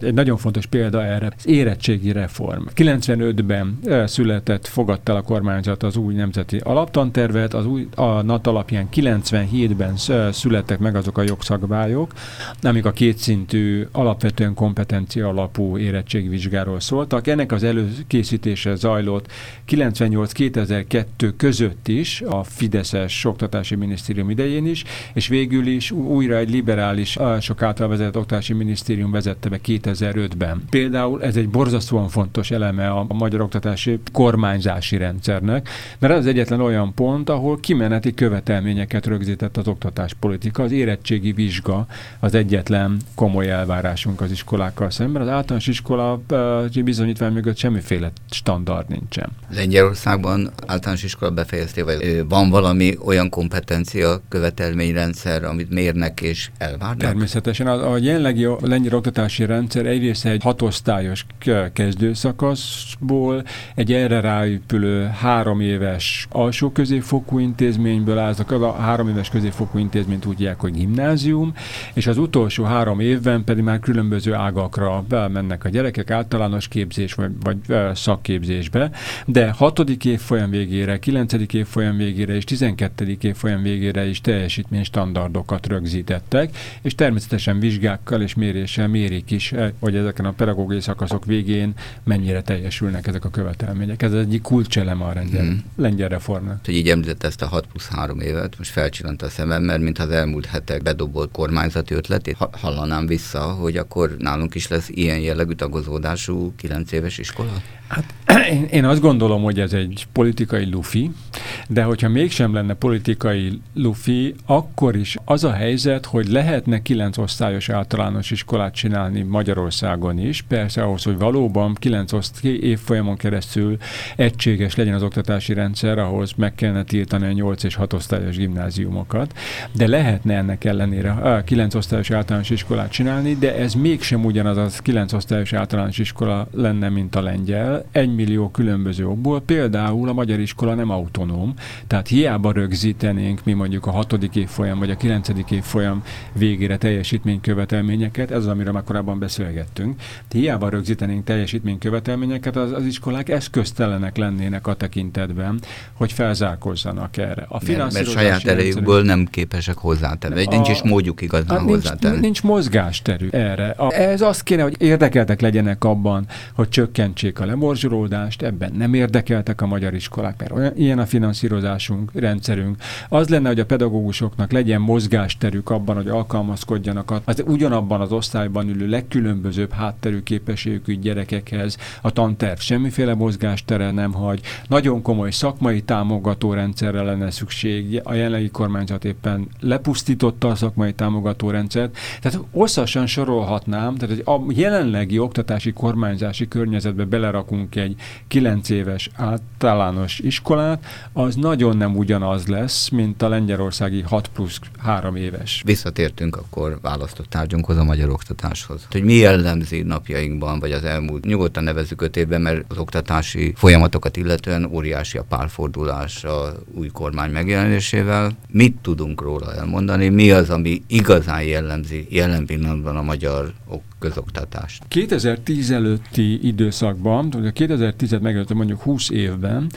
B: egy nagyon fontos példa erre az érettségi reform. 95-ben eh, született, fogadta a kormányzat az új nemzeti alaptantervet, az új a NAT alapján 97-ben eh, születtek meg azok a jogszabályok, amik a kétszintű alapvetően kompetencia alapú alapú érettségvizsgáról szóltak. Ennek az előkészítése zajlott 98-2002 között is, a Fideszes Oktatási Minisztérium idején is, és végül is újra egy liberális, sok által vezetett Oktatási Minisztérium vezette be 2005-ben. Például ez egy borzasztóan fontos eleme a magyar oktatási kormányzási rendszernek, mert ez az egyetlen olyan pont, ahol kimeneti követelményeket rögzített az oktatáspolitika. Az érettségi vizsga az egyetlen komoly elvárásunk az iskolákkal szemben. Az általános iskola bizonyítvány mögött semmiféle standard nincsen.
A: Lengyelországban általános iskola befejeztével van valami olyan kompetencia követelményrendszer, amit mérnek és elvárnak?
B: Természetesen. A, a jelenlegi a lengyel oktatási rendszer egyrészt egy hatosztályos kezdőszakaszból, egy erre ráépülő három éves alsó középfokú intézményből állnak. A három éves középfokú intézményt úgy hívják, hogy gimnázium, és az utolsó három évben pedig már különböző ágakra mennek a gyerekek általános képzés vagy, vagy szakképzésbe, de hatodik évfolyam végére, kilencedik évfolyam végére és tizenkettedik évfolyam végére is teljesítmény standardokat rögzítettek, és természetesen vizsgákkal és méréssel mérik is, hogy ezeken a pedagógiai szakaszok végén mennyire teljesülnek ezek a követelmények. Ez egyik kulcseleme a lengyel, hmm. lengyel reformnak.
A: Hogy így említett ezt a 6 plusz 3 évet, most felcsillant a szemem, mert mintha az elmúlt hetek bedobott kormányzati ötletét hallanám vissza, hogy akkor nálunk is lesz ilyen jellegű tagozódású 9 éves iskola?
B: Hát én, én azt gondolom, hogy ez egy politikai lufi, de hogyha mégsem lenne politikai lufi, akkor is az a helyzet, hogy lehetne kilenc osztályos általános iskolát csinálni Magyarországon is. Persze ahhoz, hogy valóban kilenc évfolyamon keresztül egységes legyen az oktatási rendszer, ahhoz meg kellene tiltani a nyolc és hat osztályos gimnáziumokat, de lehetne ennek ellenére kilenc osztályos általános iskolát csinálni, de ez mégsem ugyanaz az kilenc osztályos általános iskola lenne, mint a lengyel, egy millió különböző okból. Például a magyar iskola nem autonóm, tehát hiába rögzítenénk mi mondjuk a hatodik évfolyam vagy a kilencedik évfolyam végére teljesítménykövetelményeket, ez az, amiről már korábban beszélgettünk. Hiába rögzítenénk teljesítménykövetelményeket, az, az iskolák eszköztelenek lennének a tekintetben, hogy felzárkozzanak erre.
A: A mert, mert saját erejükből nem képesek hozzátenni, vagy nincs is módjuk igazán hát hozzátenni.
B: Nincs, nincs mozgásterű erre. A, ez azt kéne, hogy érdekeltek legyenek abban, hogy csökkentsék a lemor morzsolódást, ebben nem érdekeltek a magyar iskolák, mert olyan, ilyen a finanszírozásunk, rendszerünk. Az lenne, hogy a pedagógusoknak legyen mozgásterük abban, hogy alkalmazkodjanak az ugyanabban az osztályban ülő legkülönbözőbb hátterű képességű gyerekekhez. A tanterv semmiféle mozgástere nem hagy. Nagyon komoly szakmai támogató rendszerre lenne szükség. A jelenlegi kormányzat éppen lepusztította a szakmai támogató rendszert. Tehát hosszasan sorolhatnám, tehát hogy a jelenlegi oktatási kormányzási környezetbe belerakunk kapunk egy 9 éves általános iskolát, az nagyon nem ugyanaz lesz, mint a lengyelországi 6 plusz 3 éves.
A: Visszatértünk akkor választott tárgyunkhoz, a magyar oktatáshoz. Hogy mi jellemzi napjainkban, vagy az elmúlt, nyugodtan nevezzük öt évben, mert az oktatási folyamatokat illetően óriási a párfordulás a új kormány megjelenésével. Mit tudunk róla elmondani? Mi az, ami igazán jellemzi jelen pillanatban a magyar közoktatást.
B: 2010 előtti időszakban, a 2010-et megelőtte mondjuk 20 évben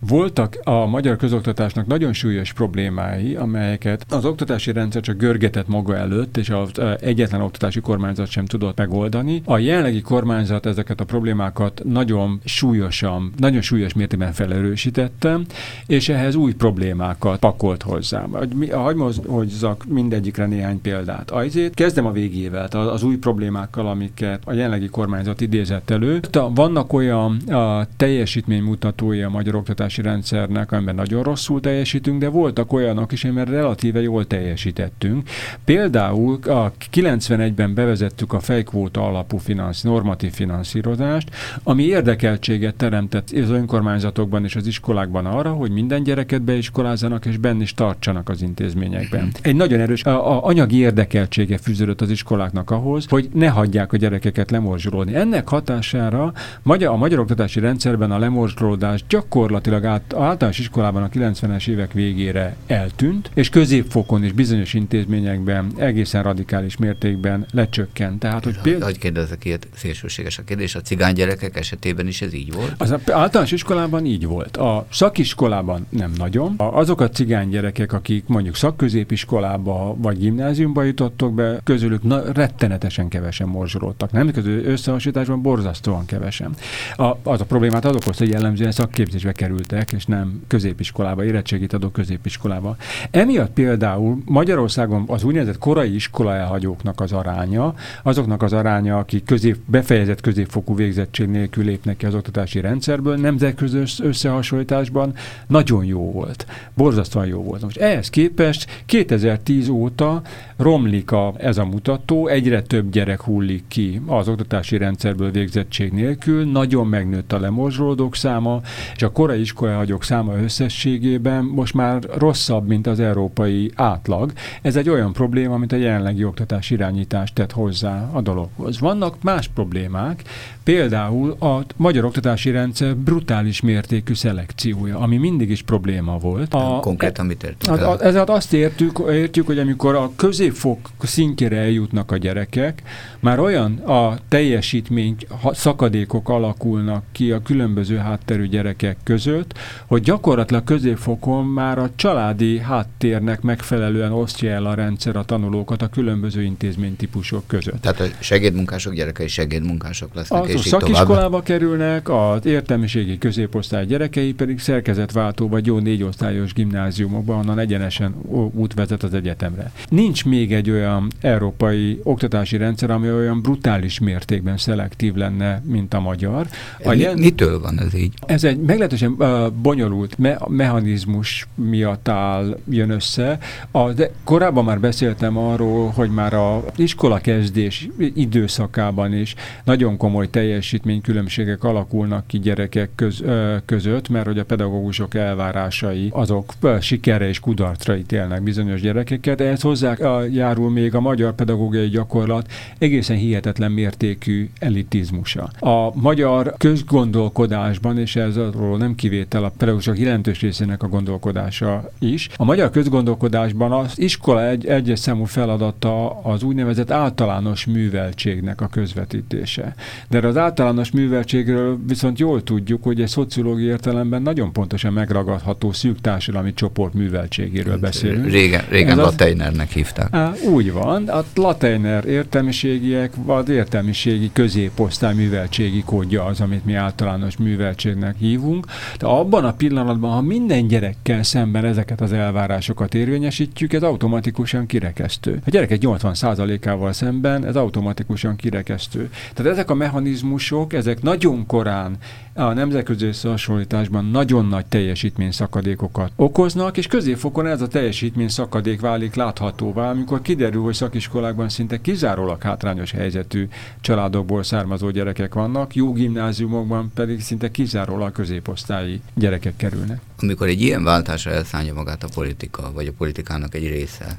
B: voltak a magyar közoktatásnak nagyon súlyos problémái, amelyeket az oktatási rendszer csak görgetett maga előtt, és az egyetlen oktatási kormányzat sem tudott megoldani. A jelenlegi kormányzat ezeket a problémákat nagyon súlyosan, nagyon súlyos mértékben felerősítette, és ehhez új problémákat pakolt hozzá. Hagyj hozzak mindegyikre néhány példát. Azért kezdem a végével, az új problémákkal, amiket a jelenlegi kormányzat idézett elő. Vannak olyan a teljesítménymutatói a magyar oktatás oktatási rendszernek, amiben nagyon rosszul teljesítünk, de voltak olyanok is, amiben relatíve jól teljesítettünk. Például a 91-ben bevezettük a fejkvóta alapú finansz, normatív finanszírozást, ami érdekeltséget teremtett az önkormányzatokban és az iskolákban arra, hogy minden gyereket beiskolázzanak és benne is tartsanak az intézményekben. Egy nagyon erős a, a anyagi érdekeltsége fűződött az iskoláknak ahhoz, hogy ne hagyják a gyerekeket lemorzsolódni. Ennek hatására a magyar oktatási rendszerben a lemorzsolódás gyakorlatilag gyakorlatilag át, általános iskolában a 90-es évek végére eltűnt, és középfokon és bizonyos intézményekben egészen radikális mértékben lecsökkent. Tehát, hogy
A: például... Hogy kérdezek ilyet, szélsőséges a kérdés, a cigány gyerekek esetében is ez így volt?
B: Az általános iskolában így volt. A szakiskolában nem nagyon. Azok a cigány gyerekek, akik mondjuk szakközépiskolába vagy gimnáziumba jutottak be, közülük na, rettenetesen kevesen morzsolódtak. Nem közül összehasonlításban borzasztóan kevesen. A, az a problémát az okozta, hogy jellemzően szakképzésbe került kerültek, és nem középiskolába, érettségit adó középiskolába. Emiatt például Magyarországon az úgynevezett korai iskola elhagyóknak az aránya, azoknak az aránya, akik közép, befejezett középfokú végzettség nélkül lépnek ki az oktatási rendszerből, nemzetközi összehasonlításban nagyon jó volt. Borzasztóan jó volt. Most ehhez képest 2010 óta romlik a, ez a mutató, egyre több gyerek hullik ki az oktatási rendszerből végzettség nélkül, nagyon megnőtt a lemorzsolódók száma, és a korai iskolahagyók száma összességében most már rosszabb, mint az európai átlag. Ez egy olyan probléma, amit a jelenlegi oktatás irányítást tett hozzá a dologhoz. Vannak más problémák, például a magyar oktatási rendszer brutális mértékű szelekciója, ami mindig is probléma volt.
A: A, Konkrétan mit értünk?
B: Hát, ezért azt értük, értjük, hogy amikor a középfok szintjére eljutnak a gyerekek, már olyan a teljesítmény szakadékok alakulnak ki a különböző hátterű gyerekek között, hogy gyakorlatilag középfokon már a családi háttérnek megfelelően osztja el a rendszer a tanulókat a különböző intézménytípusok között.
A: Tehát a segédmunkások gyerekei segédmunkások lesznek,
B: az és szakiskolába tovább. kerülnek, az értelmiségi középosztály gyerekei pedig szerkezetváltó vagy jó négy osztályos gimnáziumokban, onnan egyenesen út vezet az egyetemre. Nincs még egy olyan európai oktatási rendszer, ami olyan brutális mértékben szelektív lenne, mint a magyar.
A: A Mi, jel... Mitől van ez így?
B: Ez egy meglehetősen uh, bonyolult me- mechanizmus miatt áll, jön össze. A, de korábban már beszéltem arról, hogy már a iskola kezdés időszakában is nagyon komoly teljesítménykülönbségek alakulnak ki gyerekek köz, között, mert hogy a pedagógusok elvárásai azok sikerre és kudarcra ítélnek bizonyos gyerekeket. Ehhez hozzá uh, járul még a magyar pedagógiai gyakorlat egészen hihetetlen mértékű elitizmusa. A magyar közgondolkodásban, és ez arról nem kivétel a pedagógusok jelentős részének a gondolkodása is, a magyar közgondolkodásban az iskola egy, egyes számú feladata az úgynevezett általános műveltségnek a közvetítése. De az általános műveltségről viszont jól tudjuk, hogy egy szociológiai értelemben nagyon pontosan megragadható szűk társadalmi csoport műveltségéről hát, beszélünk.
A: Régen, régen Lateinernek hívták.
B: Á, úgy van, a Lateiner értelmiségiek, vagy értelmiségi középosztály műveltségi kódja az, amit mi általános műveltségnek hívunk. De abban a pillanatban, ha minden gyerekkel szemben ezeket az elvárásokat érvényesítjük, ez automatikusan kirekesztő. A gyerekek 80%-ával szemben ez automatikusan kirekesztő. Tehát ezek a mechanizmusok, ezek nagyon korán a nemzetközi összehasonlításban nagyon nagy teljesítmény szakadékokat okoznak, és középfokon ez a teljesítmény szakadék válik láthatóvá, amikor kiderül, hogy szakiskolákban szinte kizárólag hátrányos helyzetű családokból származó gyerekek vannak, jó gimnáziumokban pedig szinte kizárólag középosztályi gyerekek kerülnek.
A: Amikor egy ilyen váltásra elszállja magát a politika, vagy a politikának egy része,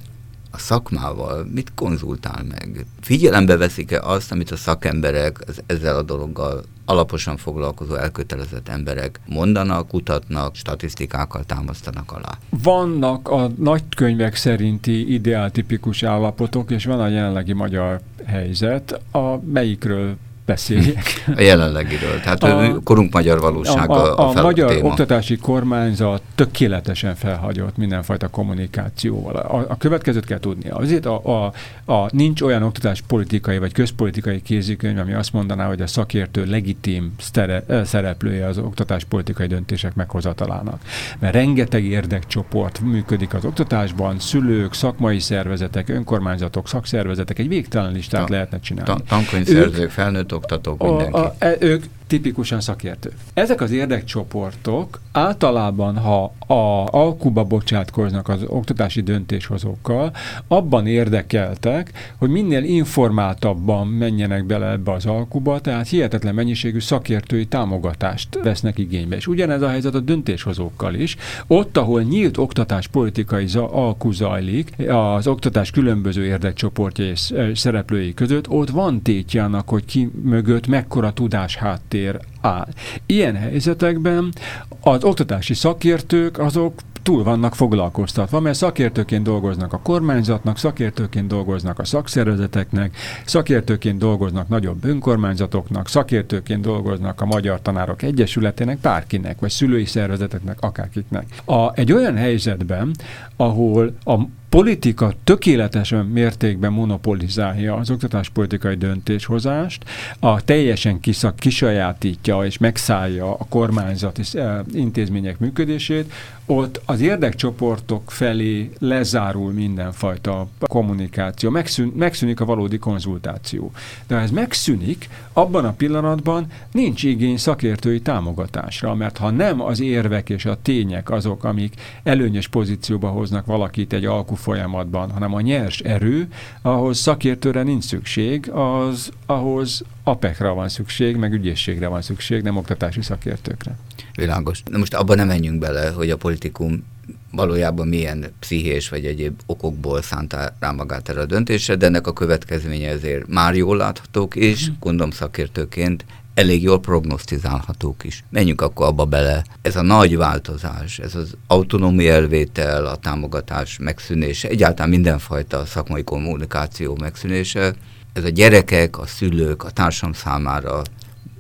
A: a szakmával mit konzultál meg? Figyelembe veszik-e azt, amit a szakemberek ezzel a dologgal alaposan foglalkozó, elkötelezett emberek mondanak, kutatnak, statisztikákkal támasztanak alá?
B: Vannak a nagykönyvek szerinti ideáltipikus állapotok, és van a jelenlegi magyar helyzet, a melyikről beszéljek.
A: A jelenlegiről, tehát a, korunk magyar valósága a, a,
B: a, a magyar téma. oktatási kormányzat tökéletesen felhagyott mindenfajta kommunikációval. A, a következőt kell tudnia. Azért a, a, a, nincs olyan oktatáspolitikai vagy közpolitikai kézikönyv, ami azt mondaná, hogy a szakértő legitim sztere, szereplője az oktatáspolitikai döntések meghozatalának. Mert rengeteg érdekcsoport működik az oktatásban, szülők, szakmai szervezetek, önkormányzatok, szakszervezetek, egy végtelen listát ta, lehetne csinálni. Ta,
A: tankönyvszerzők, felnőtt oktatók, mindenki. A, a,
B: e, ők tipikusan szakértők. Ezek az érdekcsoportok általában, ha a alkuba bocsátkoznak az oktatási döntéshozókkal, abban érdekeltek, hogy minél informáltabban menjenek bele ebbe az alkuba, tehát hihetetlen mennyiségű szakértői támogatást vesznek igénybe. És ugyanez a helyzet a döntéshozókkal is. Ott, ahol nyílt oktatáspolitikai alku zajlik, az oktatás különböző érdekcsoportjai és szereplői között, ott van tétjának, hogy ki mögött mekkora tudás háttér háttér áll. Ilyen helyzetekben az oktatási szakértők azok túl vannak foglalkoztatva, mert szakértőként dolgoznak a kormányzatnak, szakértőként dolgoznak a szakszervezeteknek, szakértőként dolgoznak nagyobb önkormányzatoknak, szakértőként dolgoznak a Magyar Tanárok Egyesületének, bárkinek, vagy szülői szervezeteknek, akárkiknek. A, egy olyan helyzetben, ahol a politika tökéletesen mértékben monopolizálja az oktatáspolitikai döntéshozást, a teljesen kiszak, kisajátítja és megszállja a kormányzati eh, intézmények működését, ott az érdekcsoportok felé lezárul mindenfajta kommunikáció, megszűn, megszűnik a valódi konzultáció. De ha ez megszűnik, abban a pillanatban nincs igény szakértői támogatásra, mert ha nem az érvek és a tények azok, amik előnyös pozícióba hoznak valakit egy alkú folyamatban, hanem a nyers erő, ahhoz szakértőre nincs szükség, az ahhoz apekra van szükség, meg ügyészségre van szükség, nem oktatási szakértőkre.
A: Világos. Na most abban nem menjünk bele, hogy a politikum valójában milyen pszichés vagy egyéb okokból szánta rá magát erre a döntésre, de ennek a következménye ezért már jól láthatók, és mm. gondolom szakértőként elég jól prognosztizálhatók is. Menjünk akkor abba bele. Ez a nagy változás, ez az autonómia elvétel, a támogatás megszűnése, egyáltalán mindenfajta szakmai kommunikáció megszűnése, ez a gyerekek, a szülők, a társam számára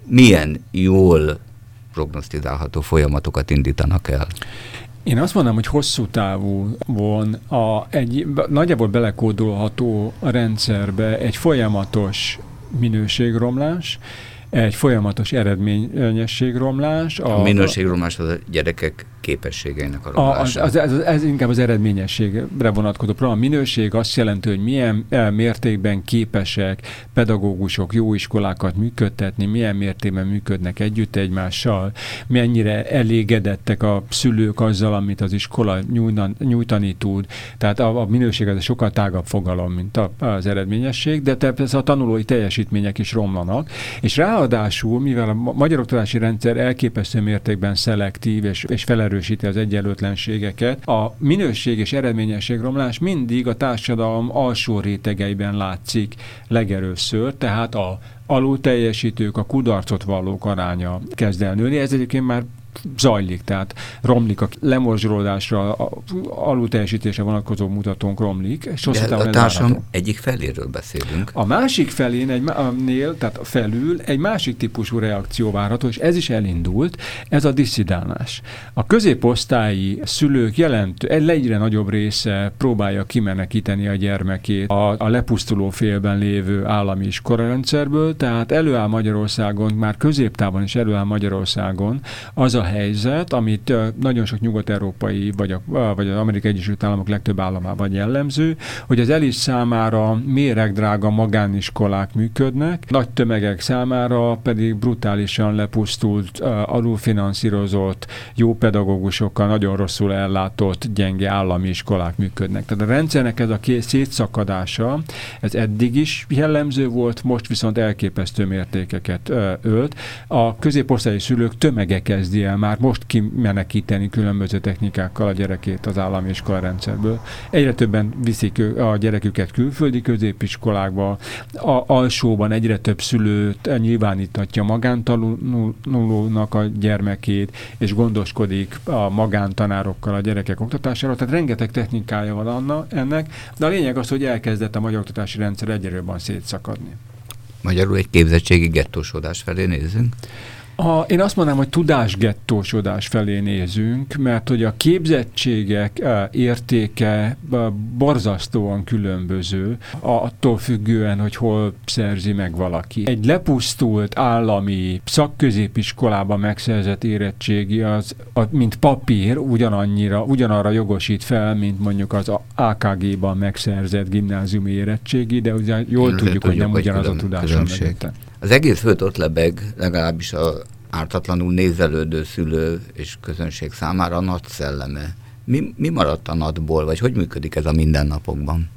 A: milyen jól prognosztizálható folyamatokat indítanak el?
B: Én azt mondom, hogy hosszú távú von a, egy nagyjából belekódolható rendszerbe egy folyamatos minőségromlás, egy folyamatos eredményességromlás.
A: A, a minőségromlás az a gyerekek képességeinek a romása.
B: Az, az, az, ez inkább az eredményességre vonatkozó program. A minőség azt jelenti, hogy milyen eh, mértékben képesek pedagógusok jó iskolákat működtetni, milyen mértékben működnek együtt egymással, mennyire elégedettek a szülők azzal, amit az iskola nyújtani, nyújtani tud. Tehát a, a minőség az sokkal tágabb fogalom, mint a, az eredményesség, de ez a tanulói teljesítmények is romlanak, és ráadásul, mivel a magyar oktatási rendszer elképesztő mértékben szelektív és, és felerő erősíti az egyenlőtlenségeket. A minőség és eredményesség romlás mindig a társadalom alsó rétegeiben látszik legerőször, tehát a alul teljesítők, a kudarcot vallók aránya kezd el nőni. Ez egyébként már zajlik, tehát romlik a lemorzsolódásra, a alulteljesítésre vonatkozó mutatónk romlik. És
A: De a társam egyik feléről beszélünk.
B: A másik felén, egy, nél, tehát felül egy másik típusú reakció várható, és ez is elindult, ez a disszidálás. A középosztályi szülők jelentő, egy egyre nagyobb része próbálja kimenekíteni a gyermekét a, a lepusztuló félben lévő állami iskolarendszerből, tehát előáll Magyarországon, már középtávon is előáll Magyarországon az a helyzet, amit nagyon sok nyugat-európai vagy, a, vagy az Amerikai Egyesült Államok legtöbb államában jellemző, hogy az elis számára méregdrága magániskolák működnek, nagy tömegek számára pedig brutálisan lepusztult, alulfinanszírozott, jó pedagógusokkal, nagyon rosszul ellátott, gyenge állami iskolák működnek. Tehát a rendszernek ez a két szétszakadása, ez eddig is jellemző volt, most viszont elképesztő mértékeket ölt. A középosztályi szülők tömege kezdi el már most kimenekíteni különböző technikákkal a gyerekét az állami iskola rendszerből. Egyre többen viszik a gyereküket külföldi középiskolákba, a alsóban egyre több szülőt nyilvánítatja magántanulónak a gyermekét, és gondoskodik a magántanárokkal a gyerekek oktatására. Tehát rengeteg technikája van anna, ennek, de a lényeg az, hogy elkezdett a magyar oktatási rendszer egyre jobban szétszakadni.
A: Magyarul egy képzettségi gettósodás felé nézünk?
B: A, én azt mondanám, hogy tudásgettósodás felé nézünk, mert hogy a képzettségek e, értéke e, borzasztóan különböző, attól függően, hogy hol szerzi meg valaki. Egy lepusztult állami szakközépiskolában megszerzett érettségi, az, mint papír, ugyanannyira, ugyanarra jogosít fel, mint mondjuk az AKG-ban megszerzett gimnáziumi érettségi, de ugye jól Én tudjuk, hogy nem ugyanaz a tudás.
A: Az egész föld ott lebeg, legalábbis a ártatlanul nézelődő szülő és közönség számára a nagy szelleme. Mi, mi maradt a natból, vagy hogy működik ez a mindennapokban?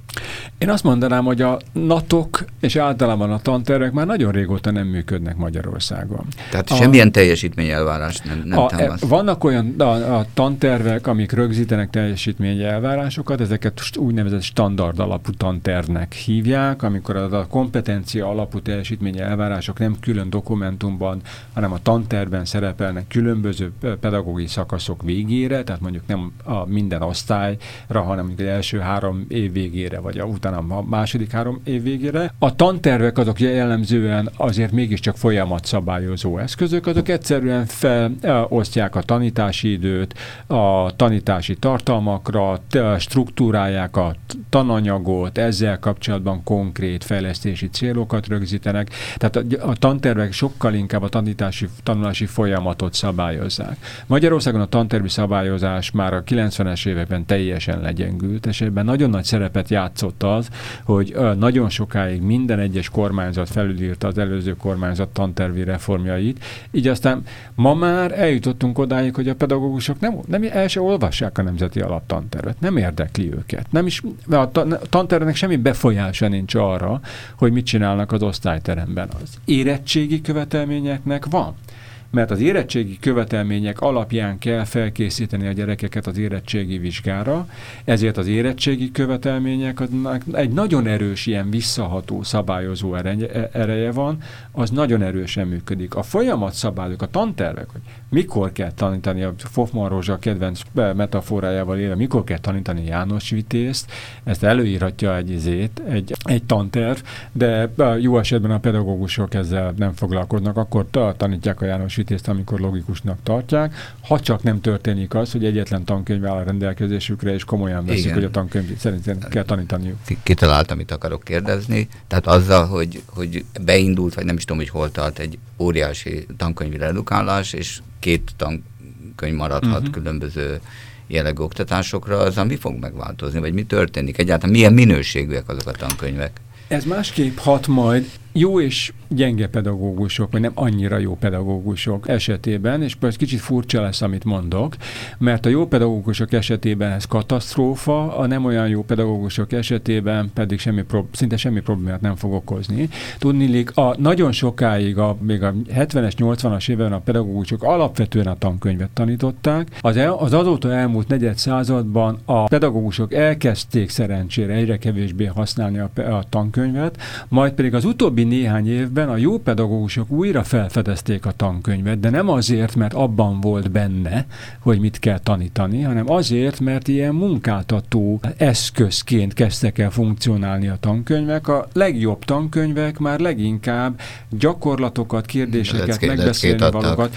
B: Én azt mondanám, hogy a natok és általában a tantervek már nagyon régóta nem működnek Magyarországon.
A: Tehát a, semmilyen teljesítményelvárás nem, nem
B: a, támaszt. Vannak olyan a, a tantervek, amik rögzítenek teljesítményelvárásokat, ezeket úgynevezett standard alapú tantervnek hívják, amikor a, a kompetencia alapú teljesítményelvárások nem külön dokumentumban, hanem a tantervben szerepelnek különböző pedagógiai szakaszok végére, tehát mondjuk nem a minden osztályra, hanem mondjuk az első három év végére vagy a, utána a második három év végére. A tantervek azok jellemzően azért mégiscsak folyamatszabályozó eszközök, azok egyszerűen felosztják a tanítási időt, a tanítási tartalmakra, struktúrálják a tananyagot, ezzel kapcsolatban konkrét fejlesztési célokat rögzítenek. Tehát a, tantervek sokkal inkább a tanítási, tanulási folyamatot szabályozzák. Magyarországon a tantervi szabályozás már a 90-es években teljesen legyengült, és ebben nagyon nagy szerepet játszik játszott az, hogy nagyon sokáig minden egyes kormányzat felülírta az előző kormányzat tantervi reformjait, így aztán ma már eljutottunk odáig, hogy a pedagógusok nem, nem el se olvassák a nemzeti alaptantervet, nem érdekli őket. Nem is, a tantervnek semmi befolyása nincs arra, hogy mit csinálnak az osztályteremben. Az érettségi követelményeknek van mert az érettségi követelmények alapján kell felkészíteni a gyerekeket az érettségi vizsgára, ezért az érettségi követelmények egy nagyon erős ilyen visszaható szabályozó ereje van, az nagyon erősen működik. A folyamat szabályok, a tantervek, hogy mikor kell tanítani, a Fofman Rózsa kedvenc metaforájával élve, mikor kell tanítani János Vitézt, ezt előírhatja egy izét, egy, egy tanterv, de jó esetben a pedagógusok ezzel nem foglalkoznak, akkor tanítják a János Vitézt, amikor logikusnak tartják, ha csak nem történik az, hogy egyetlen tankönyv áll a rendelkezésükre, és komolyan veszik, Igen. hogy a tankönyv szerint kell tanítaniuk.
A: Kitaláltam, amit akarok kérdezni. Tehát azzal, hogy, hogy beindult, vagy nem is tudom, hogy hol tart egy óriási tankönyvi redukálás, és két tankönyv maradhat uh-huh. különböző jellegű oktatásokra, az mi fog megváltozni, vagy mi történik? Egyáltalán milyen minőségűek azok a tankönyvek?
B: Ez másképp hat majd jó és gyenge pedagógusok, vagy nem annyira jó pedagógusok esetében, és ez kicsit furcsa lesz, amit mondok, mert a jó pedagógusok esetében ez katasztrófa, a nem olyan jó pedagógusok esetében pedig semmi szinte semmi problémát nem fog okozni. Tudnilik, a nagyon sokáig, a, még a 70-es, 80-as évben a pedagógusok alapvetően a tankönyvet tanították. Az, el, az azóta elmúlt negyed században a pedagógusok elkezdték szerencsére egyre kevésbé használni a, a tankönyvet, majd pedig az utóbbi utóbbi néhány évben a jó pedagógusok újra felfedezték a tankönyvet, de nem azért, mert abban volt benne, hogy mit kell tanítani, hanem azért, mert ilyen munkáltató eszközként kezdtek el funkcionálni a tankönyvek. A legjobb tankönyvek már leginkább gyakorlatokat, kérdéseket, lecke, megbeszélni valókat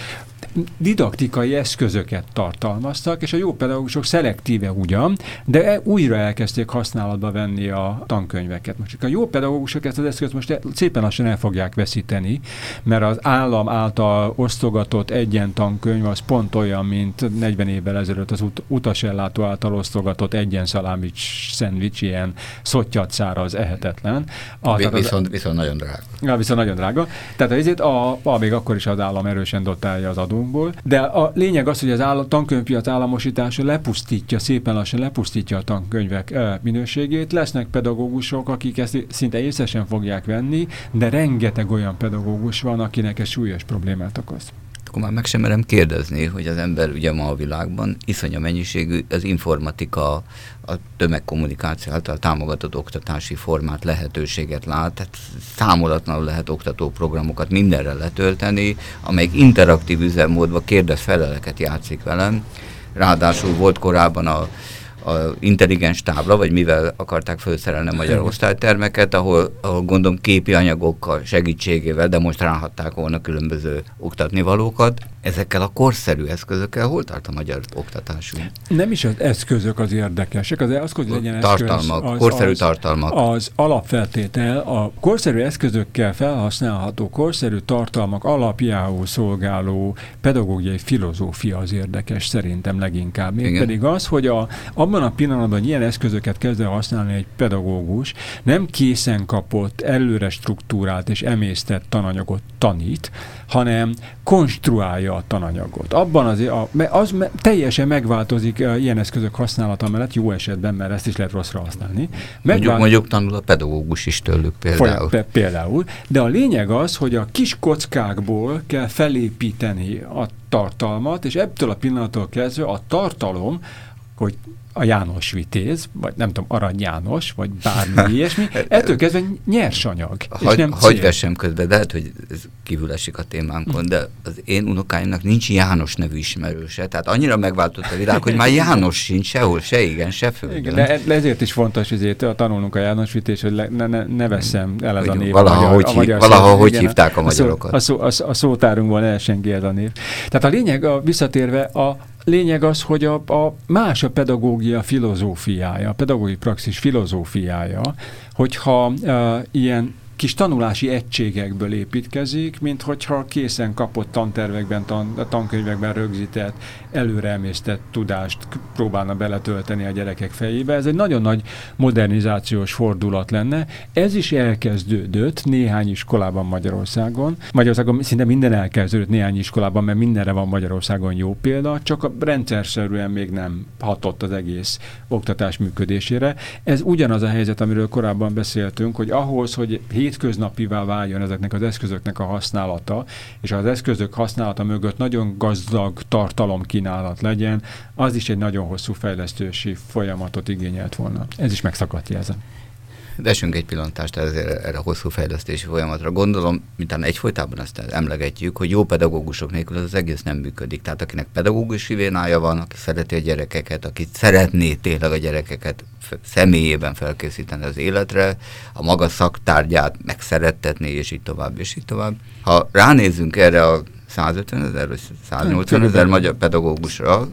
B: didaktikai eszközöket tartalmaztak, és a jó pedagógusok szelektíve ugyan, de újra elkezdték használatba venni a tankönyveket. Most a jó pedagógusok ezt az eszközt most szépen lassan el fogják veszíteni, mert az állam által osztogatott egyen tankönyv az pont olyan, mint 40 évvel ezelőtt az ut- utasellátó által osztogatott egyen szalámics szendvics, ilyen szottyat száraz, ehetetlen.
A: A, viszont, az, viszont nagyon drága.
B: Ja, viszont nagyon drága. Tehát ezért a, a, még akkor is az állam erősen dotálja az adó magunkból, de a lényeg az, hogy az állam, tankönyvpiac államosítása lepusztítja, szépen lassan lepusztítja a tankönyvek minőségét. Lesznek pedagógusok, akik ezt szinte észesen fogják venni, de rengeteg olyan pedagógus van, akinek ez súlyos problémát okoz
A: akkor már meg sem merem kérdezni, hogy az ember ugye ma a világban iszonya mennyiségű az informatika, a tömegkommunikáció által támogatott oktatási formát, lehetőséget lát, tehát számolatlanul lehet oktató programokat mindenre letölteni, amelyik interaktív üzemmódban kérdez-feleleket játszik velem. Ráadásul volt korábban a a intelligens tábla, vagy mivel akarták felszerelni a magyar osztálytermeket, ahol, ahol gondolom képi anyagokkal segítségével demonstrálhatták volna különböző oktatnivalókat. Ezekkel a korszerű eszközökkel hol tart a magyar oktatásunk?
B: Nem is az eszközök az érdekesek, az, az hogy legyen
A: tartalmak, eszköz, az, korszerű az, tartalmak.
B: Az alapfeltétel, a korszerű eszközökkel felhasználható korszerű tartalmak alapjául szolgáló pedagógiai filozófia az érdekes szerintem leginkább. Még pedig az, hogy a, abban abban a pillanatban, hogy ilyen eszközöket kezd el használni egy pedagógus, nem készen kapott, előre struktúrált és emésztett tananyagot tanít, hanem konstruálja a tananyagot. Abban az, a, az me, teljesen megváltozik ilyen eszközök használata mellett, jó esetben, mert ezt is lehet rosszra használni.
A: Mondjuk, mondjuk tanul a pedagógus is tőlük például.
B: Folya, például. De a lényeg az, hogy a kis kockákból kell felépíteni a tartalmat, és ebből a pillanattól kezdve a tartalom, hogy a János Vitéz, vagy nem tudom, Arany János, vagy bármi ilyesmi, ettől kezdve nyersanyag,
A: hagy, és nem cél. Hagy vessem közbe, lehet, hogy ez kívül esik a témánkon, de az én unokáimnak nincs János nevű ismerőse, tehát annyira megváltozott a világ, hogy már János sincs sehol, se igen, se földön. Igen,
B: de ezért is fontos, hogy tanulnunk a János Vitéz, hogy ne, ne, ne veszem el ez a név.
A: Valaha, a magyar, hogy, a magyar valaha hogy igen, hívták a magyarokat.
B: A, szó, a, szó, a, a szótárunkban elsengi ez a név. Tehát a lényeg, a, visszatérve, a, lényeg az, hogy a, a más a pedagógia filozófiája, a pedagógiai praxis filozófiája, hogyha uh, ilyen kis tanulási egységekből építkezik, mint hogyha készen kapott tantervekben, tan, tankönyvekben rögzített, előreemésztett tudást próbálna beletölteni a gyerekek fejébe. Ez egy nagyon nagy modernizációs fordulat lenne. Ez is elkezdődött néhány iskolában Magyarországon. Magyarországon szinte minden elkezdődött néhány iskolában, mert mindenre van Magyarországon jó példa, csak a rendszerszerűen még nem hatott az egész oktatás működésére. Ez ugyanaz a helyzet, amiről korábban beszéltünk, hogy ahhoz, hogy hétköznapivá váljon ezeknek az eszközöknek a használata, és az eszközök használata mögött nagyon gazdag tartalomkínálat legyen, az is egy nagyon hosszú fejlesztési folyamatot igényelt volna. Ez is megszakadt jelzem.
A: Vessünk egy pillantást erre, erre a hosszú fejlesztési folyamatra. Gondolom, mintán egyfolytában ezt emlegetjük, hogy jó pedagógusok nélkül az egész nem működik. Tehát akinek pedagógusi vénája van, aki szereti a gyerekeket, aki szeretné tényleg a gyerekeket személyében felkészíteni az életre, a maga szaktárgyát megszerettetni, és így tovább, és így tovább. Ha ránézzünk erre a 150 ezer, vagy 180 ezer magyar pedagógusra.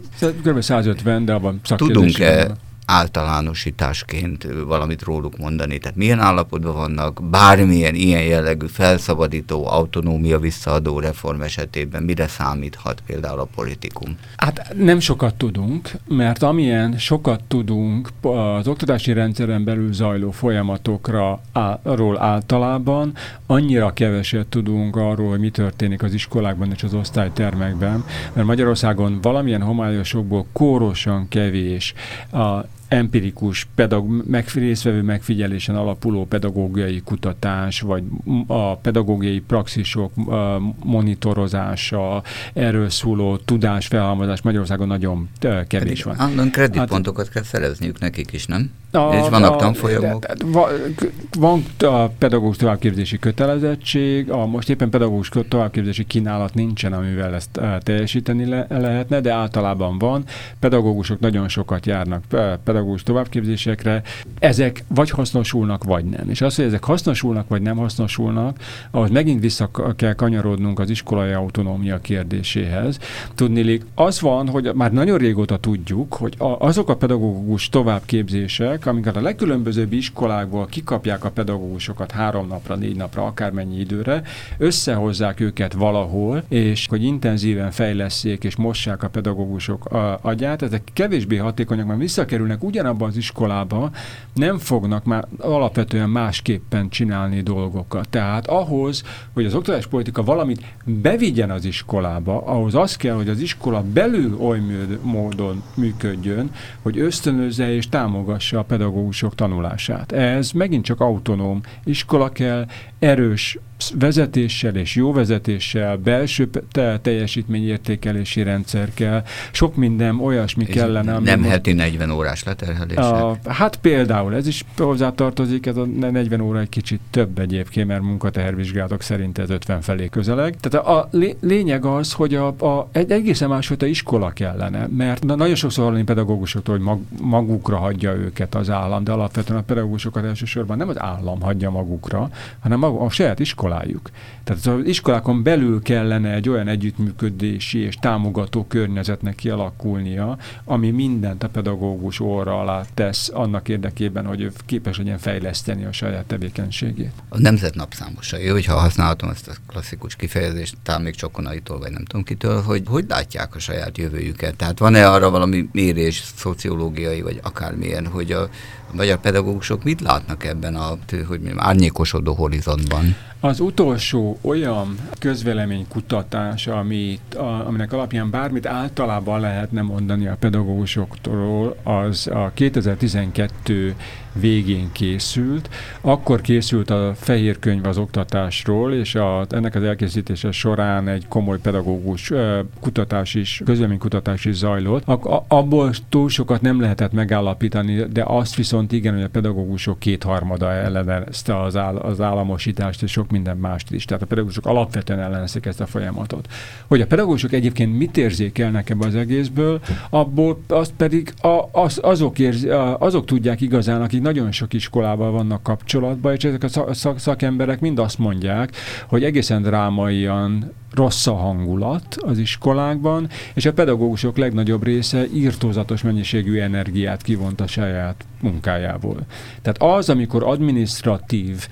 B: Kb. 150, de abban
A: Tudunk-e általánosításként valamit róluk mondani. Tehát milyen állapotban vannak, bármilyen ilyen jellegű felszabadító, autonómia visszaadó reform esetében mire számíthat például a politikum?
B: Hát nem sokat tudunk, mert amilyen sokat tudunk az oktatási rendszeren belül zajló folyamatokra arról általában, annyira keveset tudunk arról, hogy mi történik az iskolákban és az osztálytermekben, mert Magyarországon valamilyen homályosokból kórosan kevés a empirikus, pedag- meg, részvevő megfigyelésen alapuló pedagógiai kutatás, vagy a pedagógiai praxisok monitorozása, erről szóló tudásfelhalmozás Magyarországon nagyon kevés van.
A: Állandóan kreditpontokat hát, kell szerezniük nekik is, nem? A, és vannak a, tanfolyamok?
B: Van a pedagógus továbbképzési kötelezettség, a most éppen pedagógus továbbképzési kínálat nincsen, amivel ezt teljesíteni le, lehetne, de általában van. Pedagógusok nagyon sokat járnak pedagógus továbbképzésekre. Ezek vagy hasznosulnak, vagy nem. És az, hogy ezek hasznosulnak, vagy nem hasznosulnak, ahhoz megint vissza kell kanyarodnunk az iskolai autonómia kérdéséhez. Tudnélik, az van, hogy már nagyon régóta tudjuk, hogy azok a pedagógus továbbképzések, amiket a legkülönbözőbb iskolákból kikapják a pedagógusokat három napra, négy napra, akármennyi időre, összehozzák őket valahol, és hogy intenzíven fejleszék és mossák a pedagógusok agyát, ezek kevésbé hatékonyak, mert visszakerülnek ugyanabban az iskolába, nem fognak már alapvetően másképpen csinálni dolgokat. Tehát ahhoz, hogy az oktatáspolitika valamit bevigyen az iskolába, ahhoz az kell, hogy az iskola belül oly módon működjön, hogy ösztönözze és támogassa a pedagógusok tanulását. Ez megint csak autonóm iskola kell, erős vezetéssel és jó vezetéssel, belső te teljesítményértékelési rendszer kell, sok minden olyasmi és kellene.
A: Nem heti 40 órás leterhelések? A,
B: hát például ez is hozzátartozik, ez a 40 óra egy kicsit több egyébként, mert munkatervizsgálatok szerint ez 50 felé közeleg. Tehát a lényeg az, hogy a, a, egy egészen másfajta iskola kellene, mert na, nagyon sokszor hallani pedagógusoktól, hogy mag, magukra hagyja őket az állam, de alapvetően a pedagógusokat elsősorban nem az állam hagyja magukra, hanem maga, a saját iskolájuk. Tehát az iskolákon belül kellene egy olyan együttműködési és támogató környezetnek kialakulnia, ami mindent a pedagógus óra alá tesz annak érdekében, hogy ő képes legyen fejleszteni a saját tevékenységét.
A: A nemzet napszámosa jó, hogyha használhatom ezt a klasszikus kifejezést, talán még Csokonaitól, vagy nem tudom kitől, hogy hogy látják a saját jövőjüket. Tehát van-e arra valami mérés, szociológiai, vagy akármilyen, hogy a, a magyar pedagógusok mit látnak ebben a, hogy mondjam, árnyékosodó horizontban?
B: Az utolsó olyan közvéleménykutatás, amit, a, aminek alapján bármit általában lehetne mondani a pedagógusoktól, az a 2012 végén készült. Akkor készült a fehér könyv az oktatásról, és a, ennek az elkészítése során egy komoly pedagógus kutatás is, közleménykutatás is zajlott. A, abból túl sokat nem lehetett megállapítani, de azt viszont igen, hogy a pedagógusok kétharmada ellenezte az, áll, az államosítást, és sok minden mást is. Tehát a pedagógusok alapvetően ellenezték ezt a folyamatot. Hogy a pedagógusok egyébként mit érzékelnek ebbe az egészből, abból azt pedig a, az, azok, érzi, azok tudják igazán, akik nagyon sok iskolával vannak kapcsolatban, és ezek a szak, szakemberek mind azt mondják, hogy egészen drámaian rossz a hangulat az iskolákban, és a pedagógusok legnagyobb része írtózatos mennyiségű energiát kivont a saját munkájából. Tehát az, amikor administratív,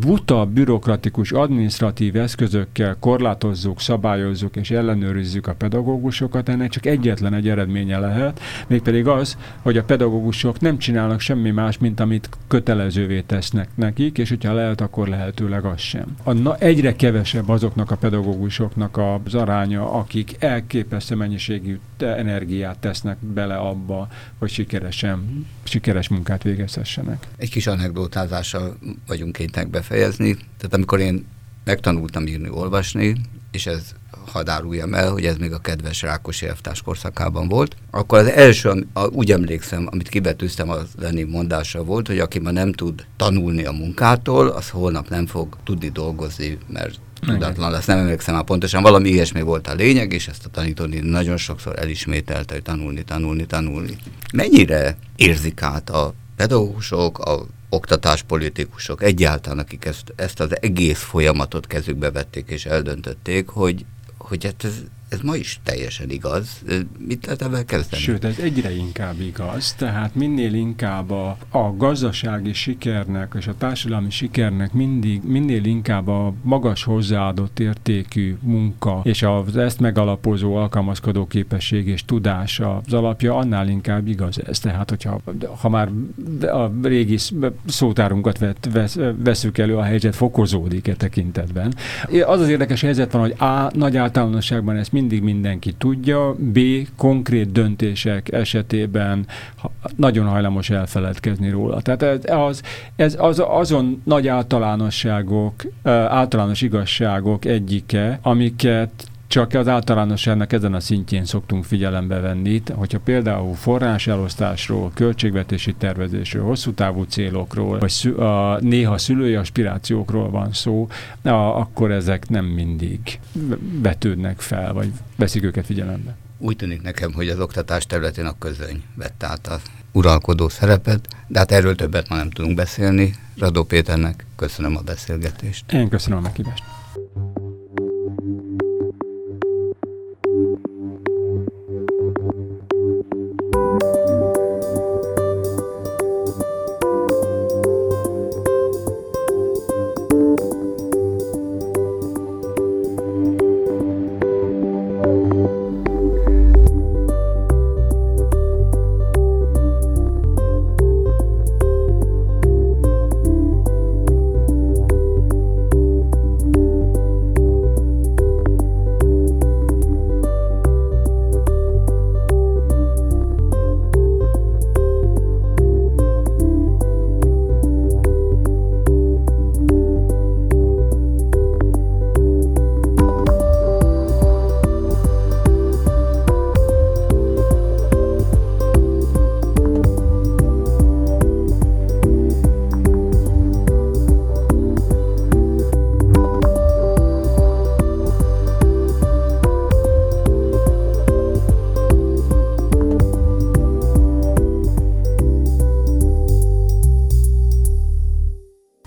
B: buta, bürokratikus administratív eszközökkel korlátozzuk, szabályozzuk és ellenőrizzük a pedagógusokat, ennek csak egyetlen egy eredménye lehet, mégpedig az, hogy a pedagógusok nem csinálnak semmi más, mint amit kötelezővé tesznek nekik, és hogyha lehet, akkor lehetőleg az sem. A, na, egyre kevesebb azoknak a pedagógusoknak az aránya, akik elképesztő mennyiségű energiát tesznek bele abba, hogy sikeresen, sikeres munkát végezhessenek.
A: Egy kis anekdotázással vagyunk kénytelenek befejezni. Tehát amikor én megtanultam írni, olvasni, és ez hadd áruljam el, hogy ez még a kedves Rákosi elvtárs korszakában volt, akkor az első, úgy emlékszem, amit kibetűztem, az Lenin mondása volt, hogy aki ma nem tud tanulni a munkától, az holnap nem fog tudni dolgozni, mert tudatlan lesz, nem emlékszem már pontosan, valami ilyesmi volt a lényeg, és ezt a tanítóni nagyon sokszor elismételte, hogy tanulni, tanulni, tanulni. Mennyire érzik át a pedagógusok, a oktatáspolitikusok egyáltalán, akik ezt, ezt az egész folyamatot kezükbe vették és eldöntötték, hogy, hogy hát ez, ez ma is teljesen igaz. Mit lehet ebben kezdeni?
B: Sőt, ez egyre inkább igaz, tehát minél inkább a, a gazdasági sikernek és a társadalmi sikernek mindig, minél inkább a magas hozzáadott értékű munka és az ezt megalapozó alkalmazkodó képesség és tudás az alapja, annál inkább igaz ez. Tehát, hogyha ha már a régi szótárunkat vett, vesz, veszük elő, a helyzet fokozódik e tekintetben. Az az érdekes helyzet van, hogy A nagy általánosságban ezt mindig mindenki tudja, B. konkrét döntések esetében nagyon hajlamos elfeledkezni róla. Tehát ez, az, ez az, azon nagy általánosságok, általános igazságok egyike, amiket csak az általánosságnak ezen a szintjén szoktunk figyelembe venni, hogyha például forráselosztásról, költségvetési tervezésről, hosszú távú célokról, vagy szü- a, néha szülői aspirációkról van szó, a, akkor ezek nem mindig vetődnek fel, vagy veszik őket figyelembe.
A: Úgy tűnik nekem, hogy az oktatás területén a közöny vett át az uralkodó szerepet, de hát erről többet ma nem tudunk beszélni. Radó Péternek köszönöm a beszélgetést.
B: Én köszönöm a meghívást.